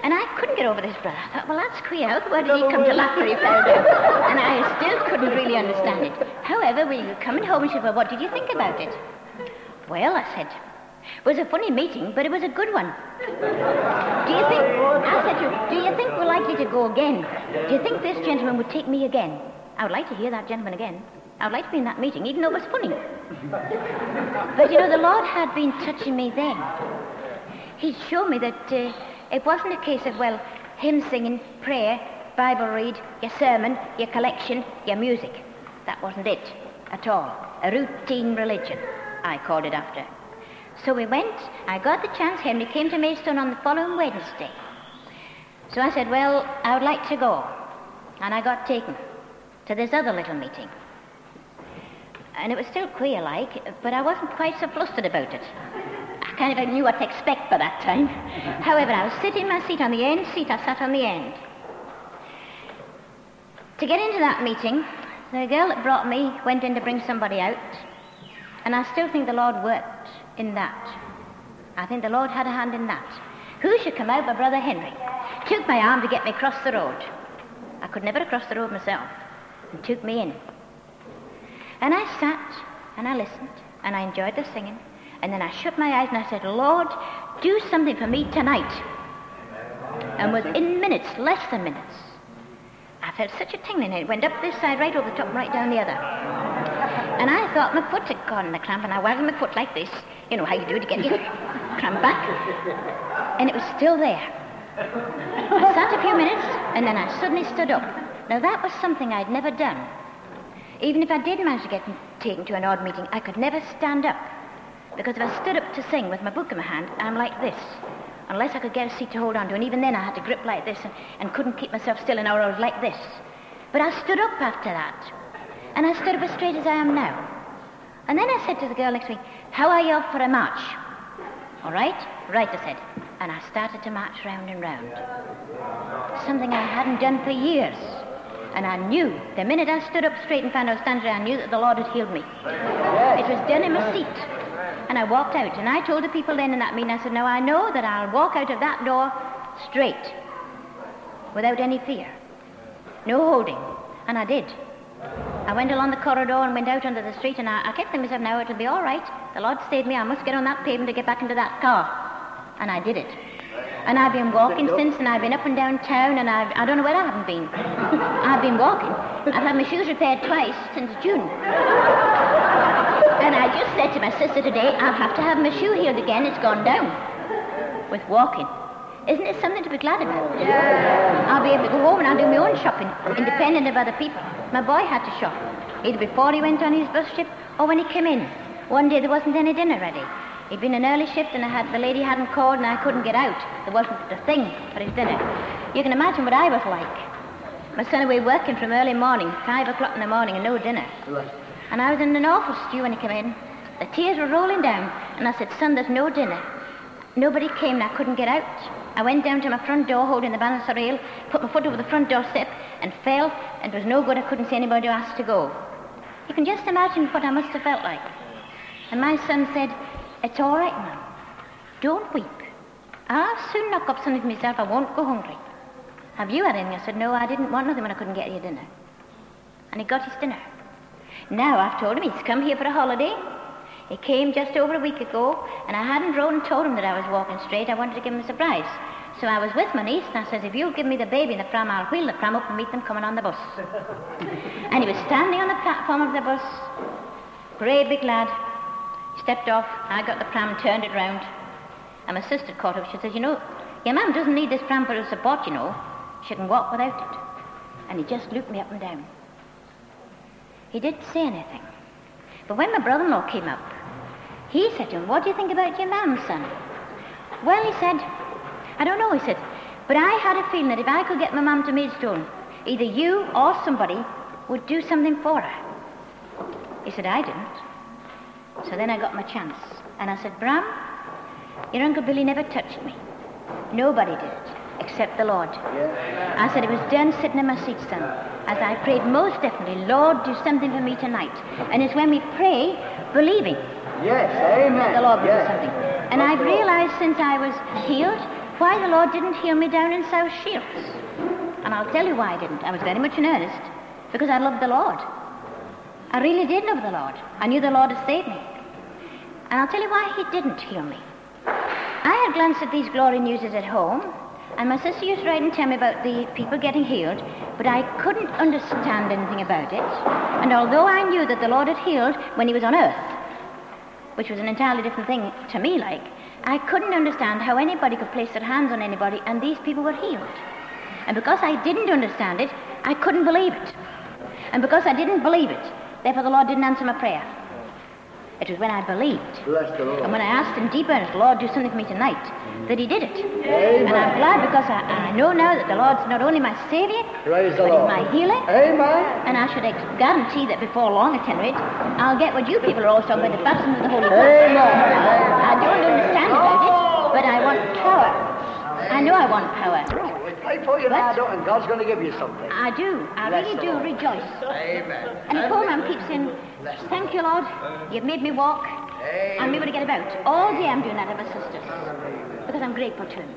And I couldn't get over this brother. I thought, well, that's queer. Where did he come to laugh for he fell down? And I still couldn't really understand it. However, we were coming home and she said, well, what did you think about it? Well, I said, it was a funny meeting, but it was a good one. Do you think, I said to her, do you think we're likely to go again? Do you think this gentleman would take me again? I would like to hear that gentleman again. I would like to be in that meeting, even though it was funny. But you know, the Lord had been touching me then. He'd shown me that uh, it wasn't a case of, well, hymn singing, prayer, Bible read, your sermon, your collection, your music. That wasn't it at all. A routine religion, I called it after. So we went, I got the chance, Henry came to Maidstone on the following Wednesday. So I said, well, I would like to go. And I got taken to this other little meeting. and it was still queer like, but I wasn't quite so flustered about it. I kind of knew what to expect by that time. However, I was sitting in my seat on the end seat. I sat on the end. To get into that meeting, the girl that brought me went in to bring somebody out, and I still think the Lord worked in that. I think the Lord had a hand in that. Who should come out but Brother Henry? Took my arm to get me across the road. I could never cross the road myself. And took me in. And I sat and I listened and I enjoyed the singing. And then I shut my eyes and I said, Lord, do something for me tonight. And within minutes, less than minutes, I felt such a tingling. It went up this side, right over the top, right down the other. And I thought my foot had gone in the cramp, and I waggled my foot like this. You know how you do to get your cramp back. And it was still there. I sat a few minutes, and then I suddenly stood up. Now, that was something I'd never done. Even if I did manage to get taken to an odd meeting, I could never stand up. Because if I stood up to sing with my book in my hand, I'm like this. Unless I could get a seat to hold on to, and even then I had to grip like this and, and couldn't keep myself still, and I was like this. But I stood up after that. And I stood up as straight as I am now. And then I said to the girl next to me, How are you for a march? All right? Right, I said. And I started to march round and round. Something I hadn't done for years. And I knew, the minute I stood up straight and found I was standing there, I knew that the Lord had healed me. It was done in my seat. And I walked out. And I told the people then in that meeting, I said, Now I know that I'll walk out of that door straight, without any fear. No holding. And I did. I went along the corridor and went out onto the street, and I, I kept thinking to myself, now it'll be all right. The Lord saved me. I must get on that pavement to get back into that car. And I did it. And I've been walking since, and I've been up and down town, and I've, I don't know where I haven't been. I've been walking. I've had my shoes repaired twice since June. And I just said to my sister today, I'll have to have my shoe healed again. It's gone down with walking. Isn't it something to be glad about? Yeah. I'll be able to go home and I'll do my own shopping, independent of other people. My boy had to shop, either before he went on his bus trip or when he came in. One day there wasn't any dinner ready. He'd been an early shift and I had, the lady hadn't called and I couldn't get out. There wasn't a thing for his dinner. You can imagine what I was like. My son away working from early morning, five o'clock in the morning, and no dinner. And I was in an awful stew when he came in. The tears were rolling down, and I said, Son, there's no dinner. Nobody came and I couldn't get out. I went down to my front door holding the baluster rail, put my foot over the front door step, and fell, and it was no good. I couldn't see anybody to ask to go. You can just imagine what I must have felt like. And my son said, It's all right, Mum. Don't weep. I'll soon knock up something for myself. I won't go hungry. Have you had anything? I said, No, I didn't want nothing when I couldn't get you dinner. And he got his dinner. Now I've told him he's come here for a holiday. He came just over a week ago, and I hadn't wrote and told him that I was walking straight. I wanted to give him a surprise. So I was with my niece, and I says, if you'll give me the baby in the pram, I'll wheel the pram up and meet them coming on the bus. and he was standing on the platform of the bus, great big lad. He stepped off, I got the pram, turned it round, and my sister caught up. She says, you know, your mum doesn't need this pram for her support, you know. She can walk without it. And he just looked me up and down. He didn't say anything. But when my brother-in-law came up, he said to him, What do you think about your mum, son? Well, he said, I don't know, he said, but I had a feeling that if I could get my mum to Maidstone, either you or somebody would do something for her. He said, I didn't. So then I got my chance. And I said, Bram, your Uncle Billy never touched me. Nobody did, it, except the Lord. I said, it was done sitting in my seat, son, as I prayed most definitely, Lord, do something for me tonight. And it's when we pray, believing. Yes, amen. The Lord will yes. do something. And I've realized since I was healed why the Lord didn't heal me down in South Shields. And I'll tell you why I didn't. I was very much in earnest because I loved the Lord. I really did love the Lord. I knew the Lord had saved me. And I'll tell you why he didn't heal me. I had glanced at these glory newses at home, and my sister used to write and tell me about the people getting healed, but I couldn't understand anything about it. And although I knew that the Lord had healed when he was on earth, which was an entirely different thing to me, like, I couldn't understand how anybody could place their hands on anybody and these people were healed. And because I didn't understand it, I couldn't believe it. And because I didn't believe it, therefore the Lord didn't answer my prayer. It was when I believed. Bless the Lord. And when I asked in deep earnest, Lord, do something for me tonight, that He did it. Amen. And I'm glad because I, I know now that the Lord's not only my Saviour, Praise but He's Lord. my healer. Amen. And I should ex- guarantee that before long, at any rate, I'll get what you people are all talking about, the baptism of the Holy Ghost. Amen. I don't understand about it, but I want power. I know I want power. We pray for you now, don't and God's going to give you something. I do. I Bless really do Lord. rejoice. Amen. And the poor man keeps saying, Thank you, Lord. You've made me walk. I'm able to get about. All day I'm doing that of my sisters. Because I'm grateful to him.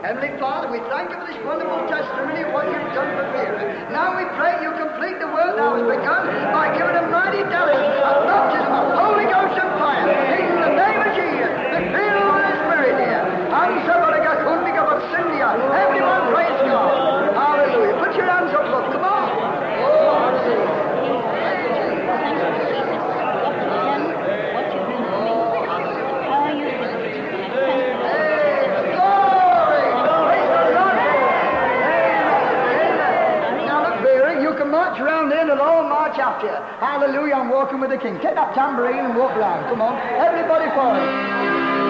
Heavenly Father, we thank you for this wonderful testimony of what you've done for Vera. Now we pray you complete the work that was begun by giving a mighty diligence, a baptism of Holy Ghost and fire. In the name of Jesus, the fill with the Spirit here. And so, Kundiga, but Cynthia, everyone praise God. Hallelujah. Put your hands up, look. Come on. Oh, Thank you, Jesus. What you've done, what you've done for me, how you've done it. And I thank you, Lord. Hey, glory! Praise the Lord! Amen. Now look, Vera, you can march around in and you. Hallelujah, I'm walking with the King. Take that tambourine and walk around. Come on. Everybody forward.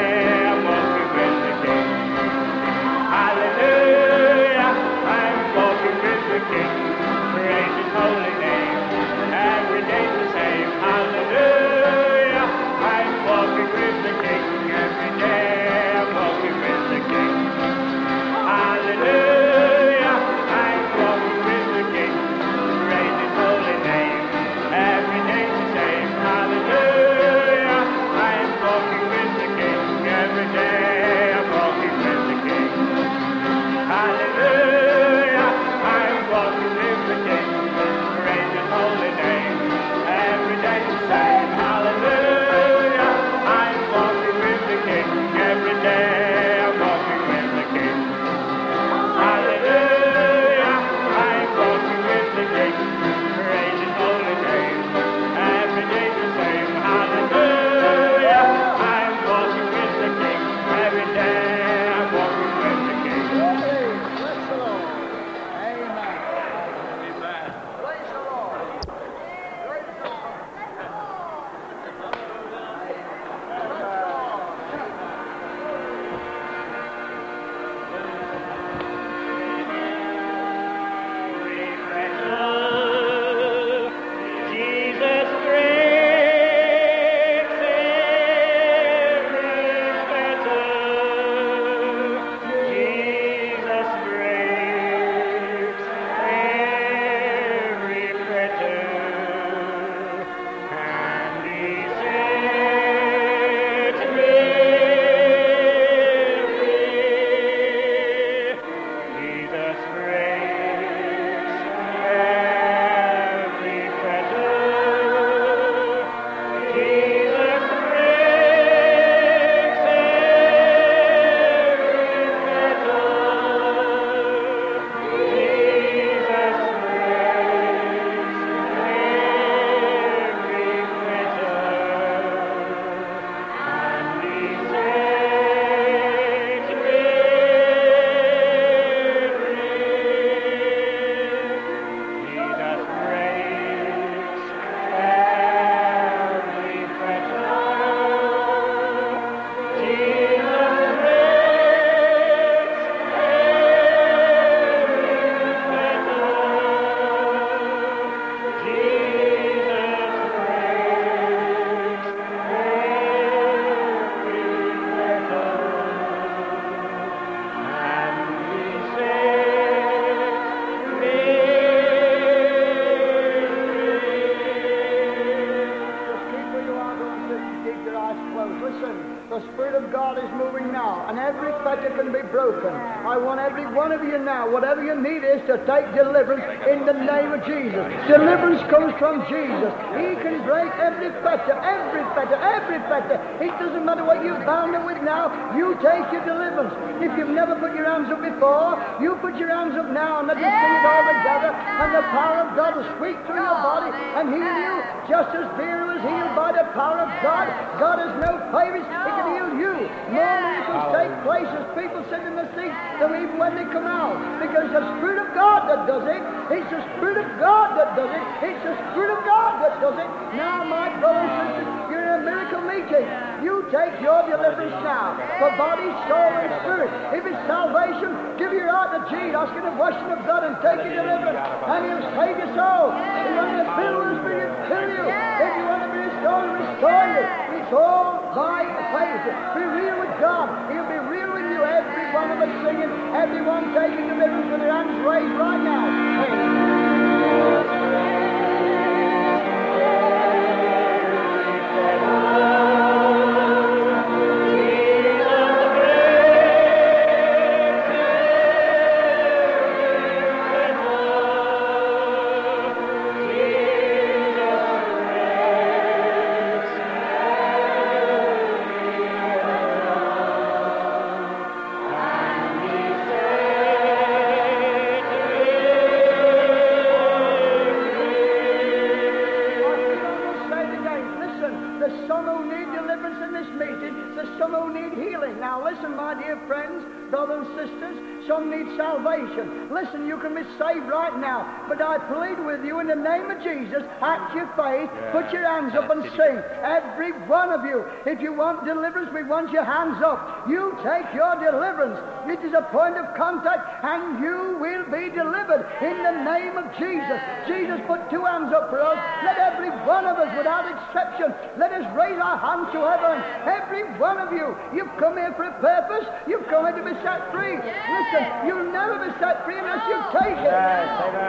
God is moving now, and every fetter can be broken. I want every one of you now, whatever your need is, to take deliverance in the name of Jesus. Deliverance comes from Jesus. He can break every fetter, every fetter, every fetter. It doesn't matter what you've bound it with now, you take your deliverance. If you've never put your hands up before, you put your hands up now and let us sing it all together, and the power of God will sweep through your body and heal you, just as Vera was healed by the power of God. God has no favorites, He can heal you. More miracles take place as people sit in the seat than even when they come out. Because it's the Spirit of God that does it. It's the Spirit of God that does it. It's the Spirit of God that does it. Now, my brothers and sisters, you're in a miracle meeting. You take your deliverance now for body, soul, and spirit. If it's salvation, give your heart to Jesus, asking the washing of blood, and take your deliverance, and He'll save your soul. You want to the fill you. If you want to restore you. All by faith. Be real with God. He'll be real with you. Every one of us singing, everyone taking the deliverance with their hands raised right now. In the name of Jesus, act your faith, put your hands up and sing. Every one of you. If you want deliverance, we want your hands up. You take your deliverance. It is a point of contact, and you will be delivered in the name of Jesus. Jesus put two hands up for us. Let every one of us, without exception, let us raise our hands to heaven. Every one of you, you've come here for a purpose. You've come here to be set free. Listen, you'll never be set free unless you take it.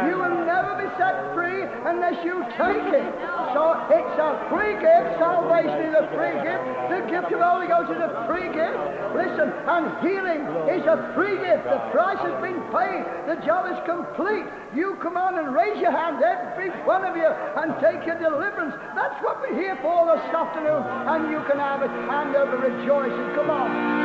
You will never be set free unless you take it. So it's a free gift. Salvation is a free gift. The gift of the Holy Ghost is a free gift. Listen, and healing is a free gift. The price has been paid. The job is complete. You come on and raise your hand, every one of you, and take your deliverance. That's what we're here for this afternoon. And you can have it. Hand over rejoicing. Come on.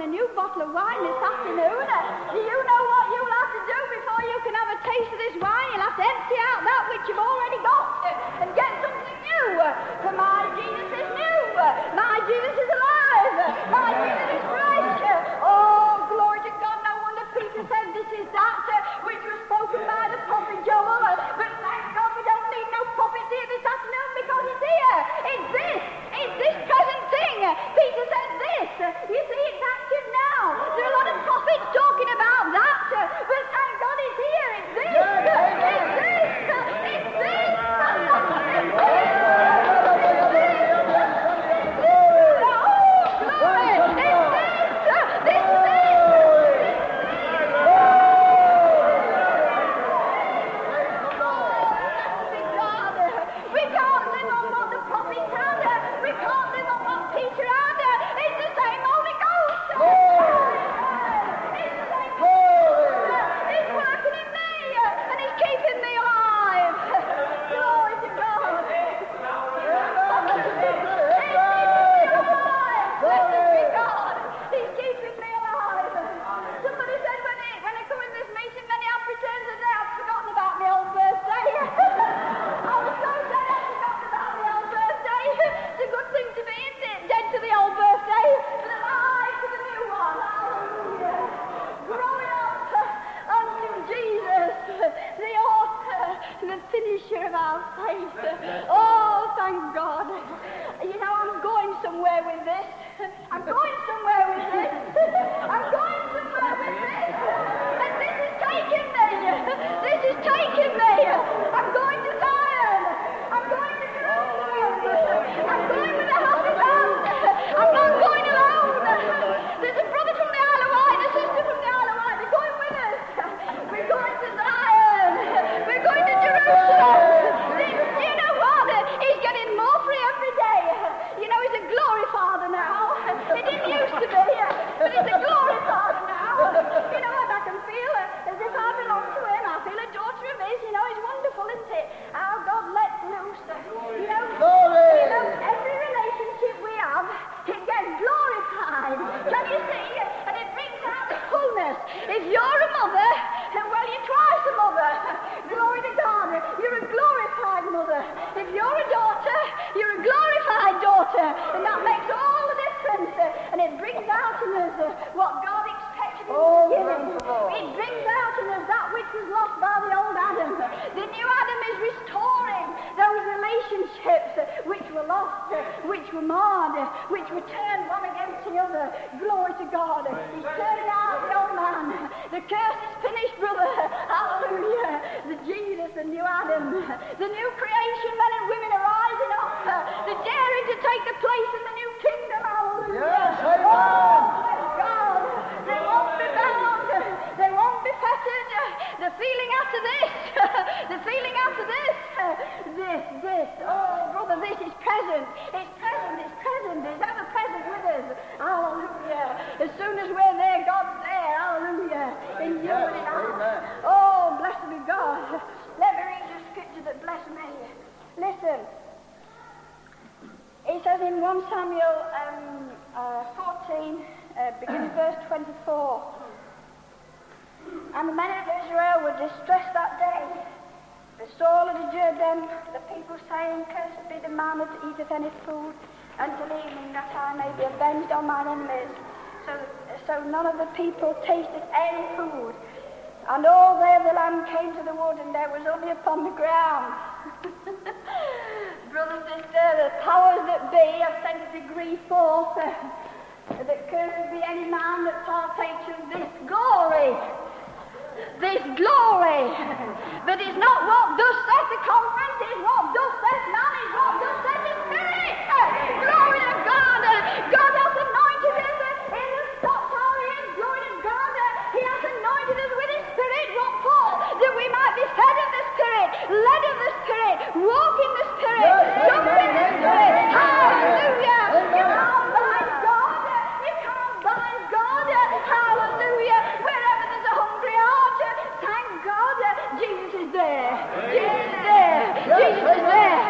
a new bottle of wine this afternoon. Uh, do you know what you'll have to do before you can have a taste of this wine? You'll have to empty out that which you've already got uh, and get something new. Uh, for my Jesus is new. My Jesus is alive. My Jesus friendships which were lost, which were marred, which were turned one against the other. Glory to God. He's turned out the old man. The curse is finished, brother. Hallelujah. The Jesus, the new Adam, the new creation, men and women are rising up. They're daring to take the place in the new kingdom. Hallelujah. Yes, amen. Oh, God. They won't be bound. They won't be fettered. They're feeling this, this. Oh, brother, this is present. It's present, it's present. It's ever present with us. Hallelujah. As soon as we're there, God's there. Hallelujah. In you and in. Oh, blessed be God. Let me read the scripture that blessed me. Listen. It says in 1 Samuel um, uh, 14, uh, beginning verse 24. And the men of Israel were distressed that day the Saul of the Jordan. the people saying, Cursed be the man that eateth any food until evening, that I may be avenged on mine enemies. So, so none of the people tasted any food. And all there the land came to the wood, and there was only upon the ground. Brother, sister, the powers that be have sent a degree forth uh, that cursed be any man that partakes of this glory this glory. But it's not what does saith the conference, it's what does saith man, it's what does saith the Spirit. Glory to God. God has anointed us in the stockpile here. Glory to God. He has anointed us with His Spirit. What for? That we might be fed of the Spirit, led of the Spirit, walk in the Spirit, jump in the Spirit. Jesus is there.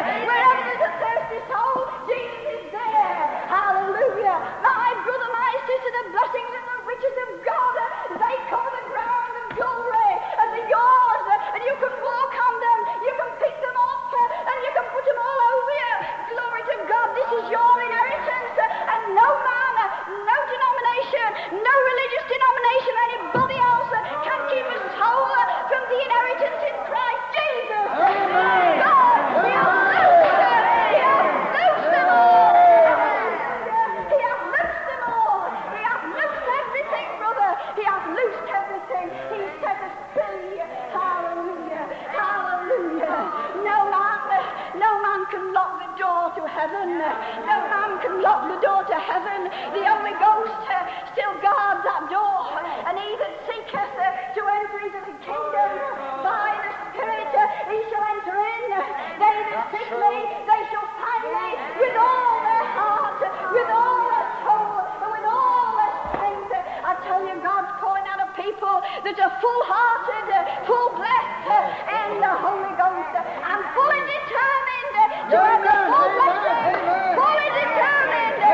people that are full hearted, full blessed, and the Holy Ghost. I'm fully determined to have the full blessing, fully determined to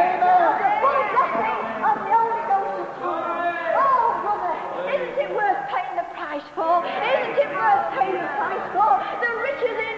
the full blessing of the Holy Ghost. Oh, brother, isn't it worth paying the price for? Isn't it worth paying the price for? The riches in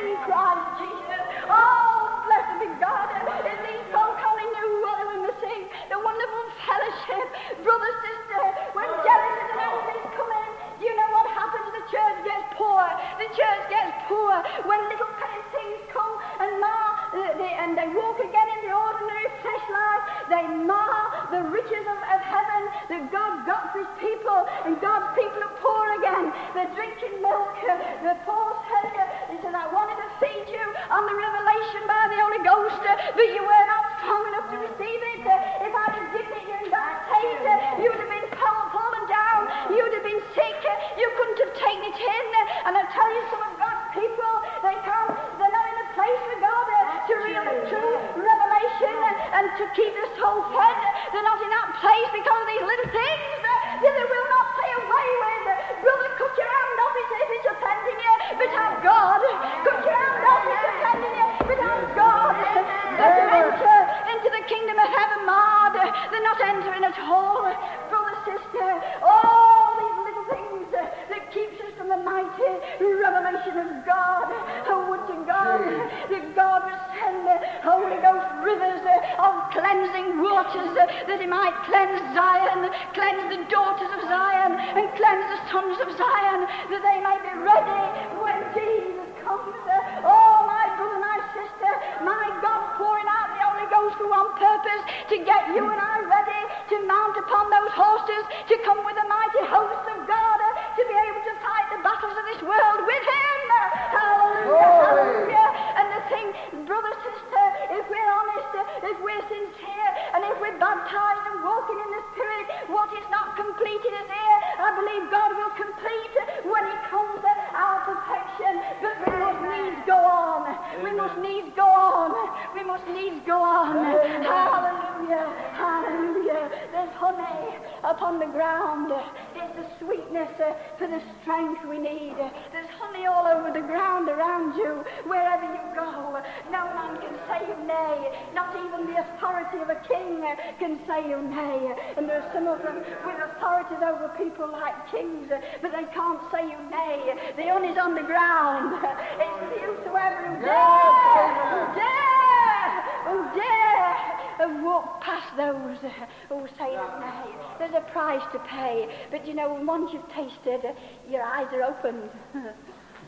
even the authority of a king uh, can say you nay. And there are some of them with authorities over people like kings, uh, but they can't say you nay. The honey's on the ground. It's for whosoever who dare, who dare, who dare and walk past those uh, who say nay. There's a price to pay, but you know, once you've tasted, your eyes are opened.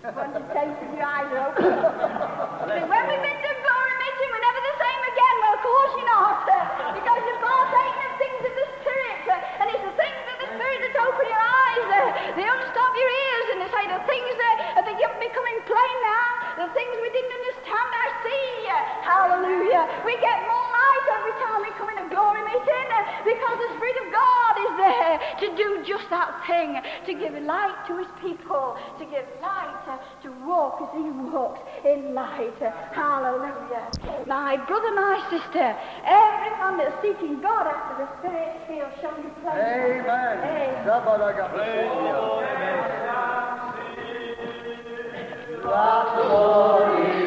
once you've tasted, your eyes are opened. See, when we've been to glory meeting, we're never the same again. Well, of course you're not, because you're partaking of things of the Spirit, and it's the things of the Spirit that open your eyes. They unstop your ears, and say the things that, uh, that you're becoming plain now, the things we didn't understand, I see. Hallelujah. We get more light every time we come in a glory meeting uh, because the Spirit of God is there to do just that thing, to give light to His people, to give light, uh, to walk as He walks in light. Hallelujah. My brother, my sister, everyone that's seeking God after the Spirit, He'll show you plain. Amen. Amen. That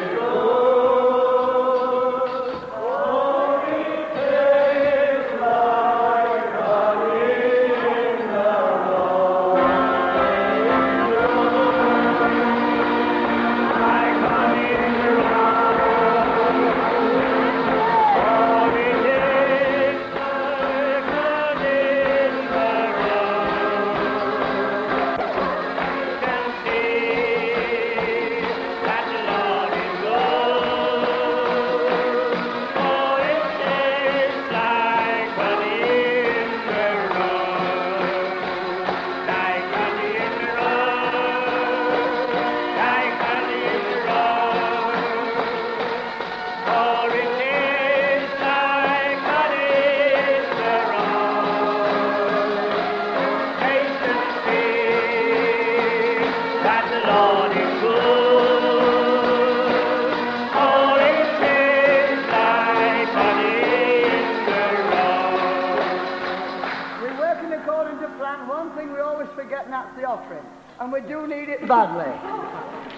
do need it badly.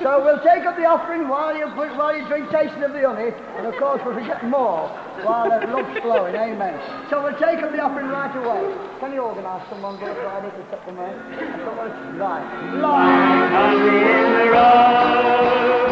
So we'll take up the offering while you put, while you drink tasting of the honey, and of course we'll forget more while the love's flowing. Amen. So we'll take up the offering right away. Can you organise someone get it ready to in? Someone, right. Lord.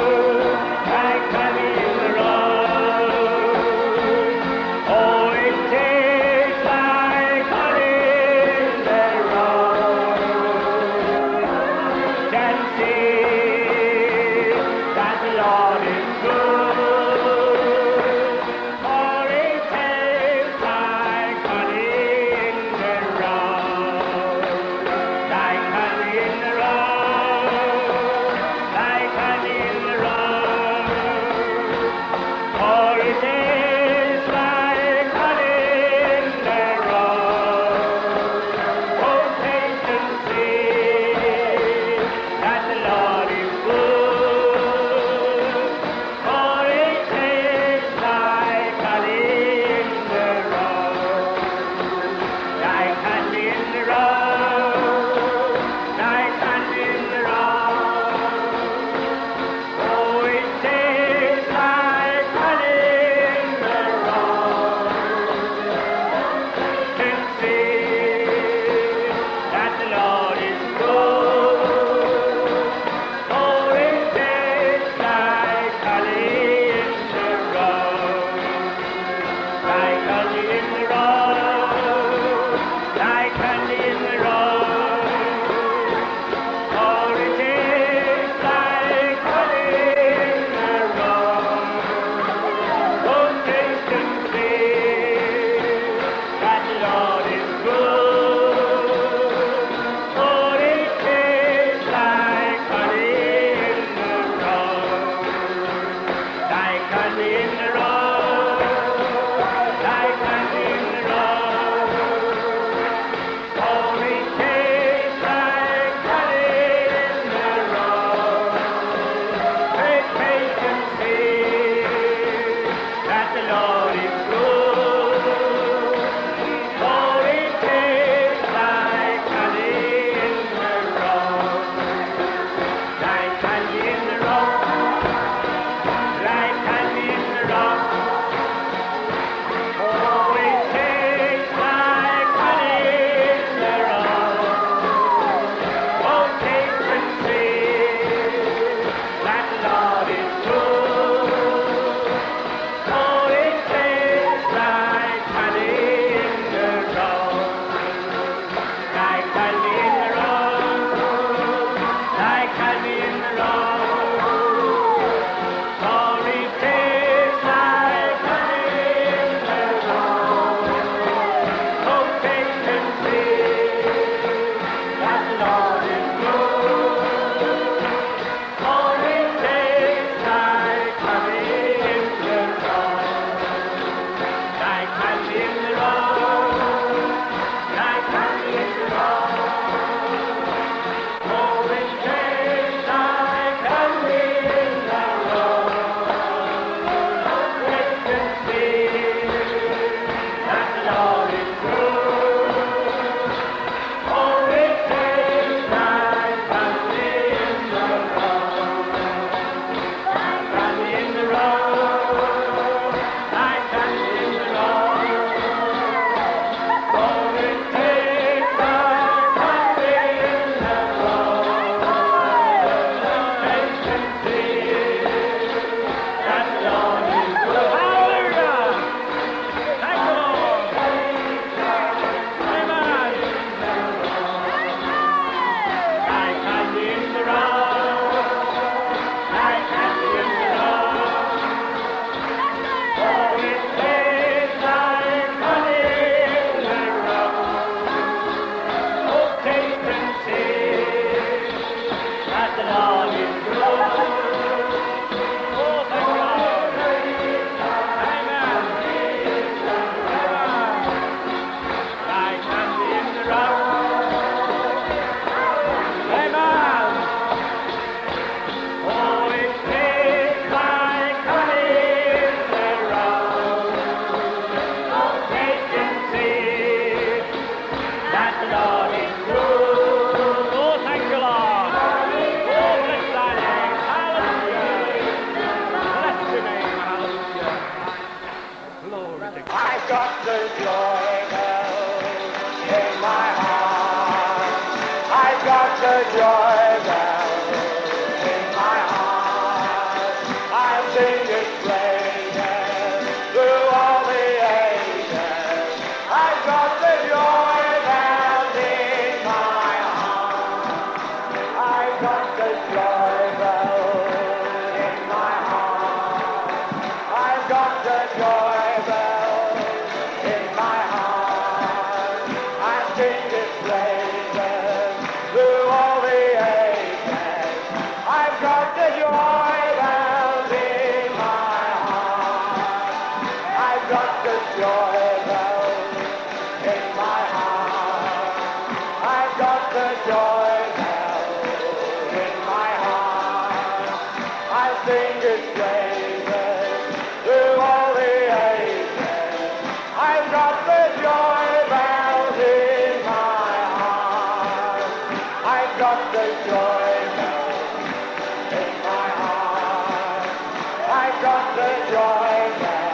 I've got the joy. bells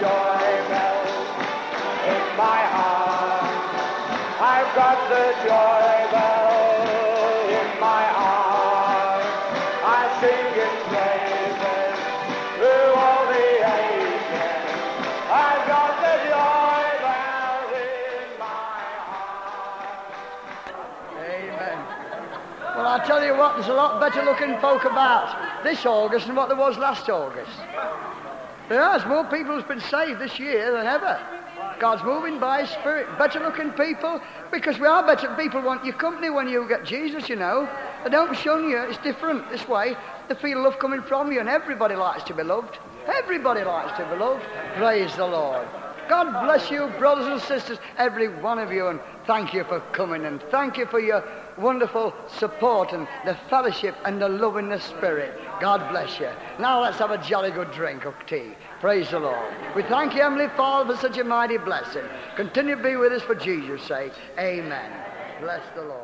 joy bells in my heart. I've got the joy bells in my heart. I sing its praises through all the ages. I've got the joy bells in my heart. Amen. Well, I tell you what, there's a lot better looking folk about this August than what there was last August. There is more people who's been saved this year than ever. God's moving by His Spirit. Better looking people, because we are better. People want your company when you get Jesus, you know. They don't shun you. It's different this way. They feel love coming from you, and everybody likes to be loved. Everybody likes to be loved. Praise the Lord. God bless you, brothers and sisters, every one of you, and thank you for coming, and thank you for your wonderful support and the fellowship and the love in the Spirit. God bless you. Now let's have a jolly good drink of tea. Praise the Lord. We thank you, Heavenly Father, for such a mighty blessing. Continue to be with us for Jesus' sake. Amen. Bless the Lord.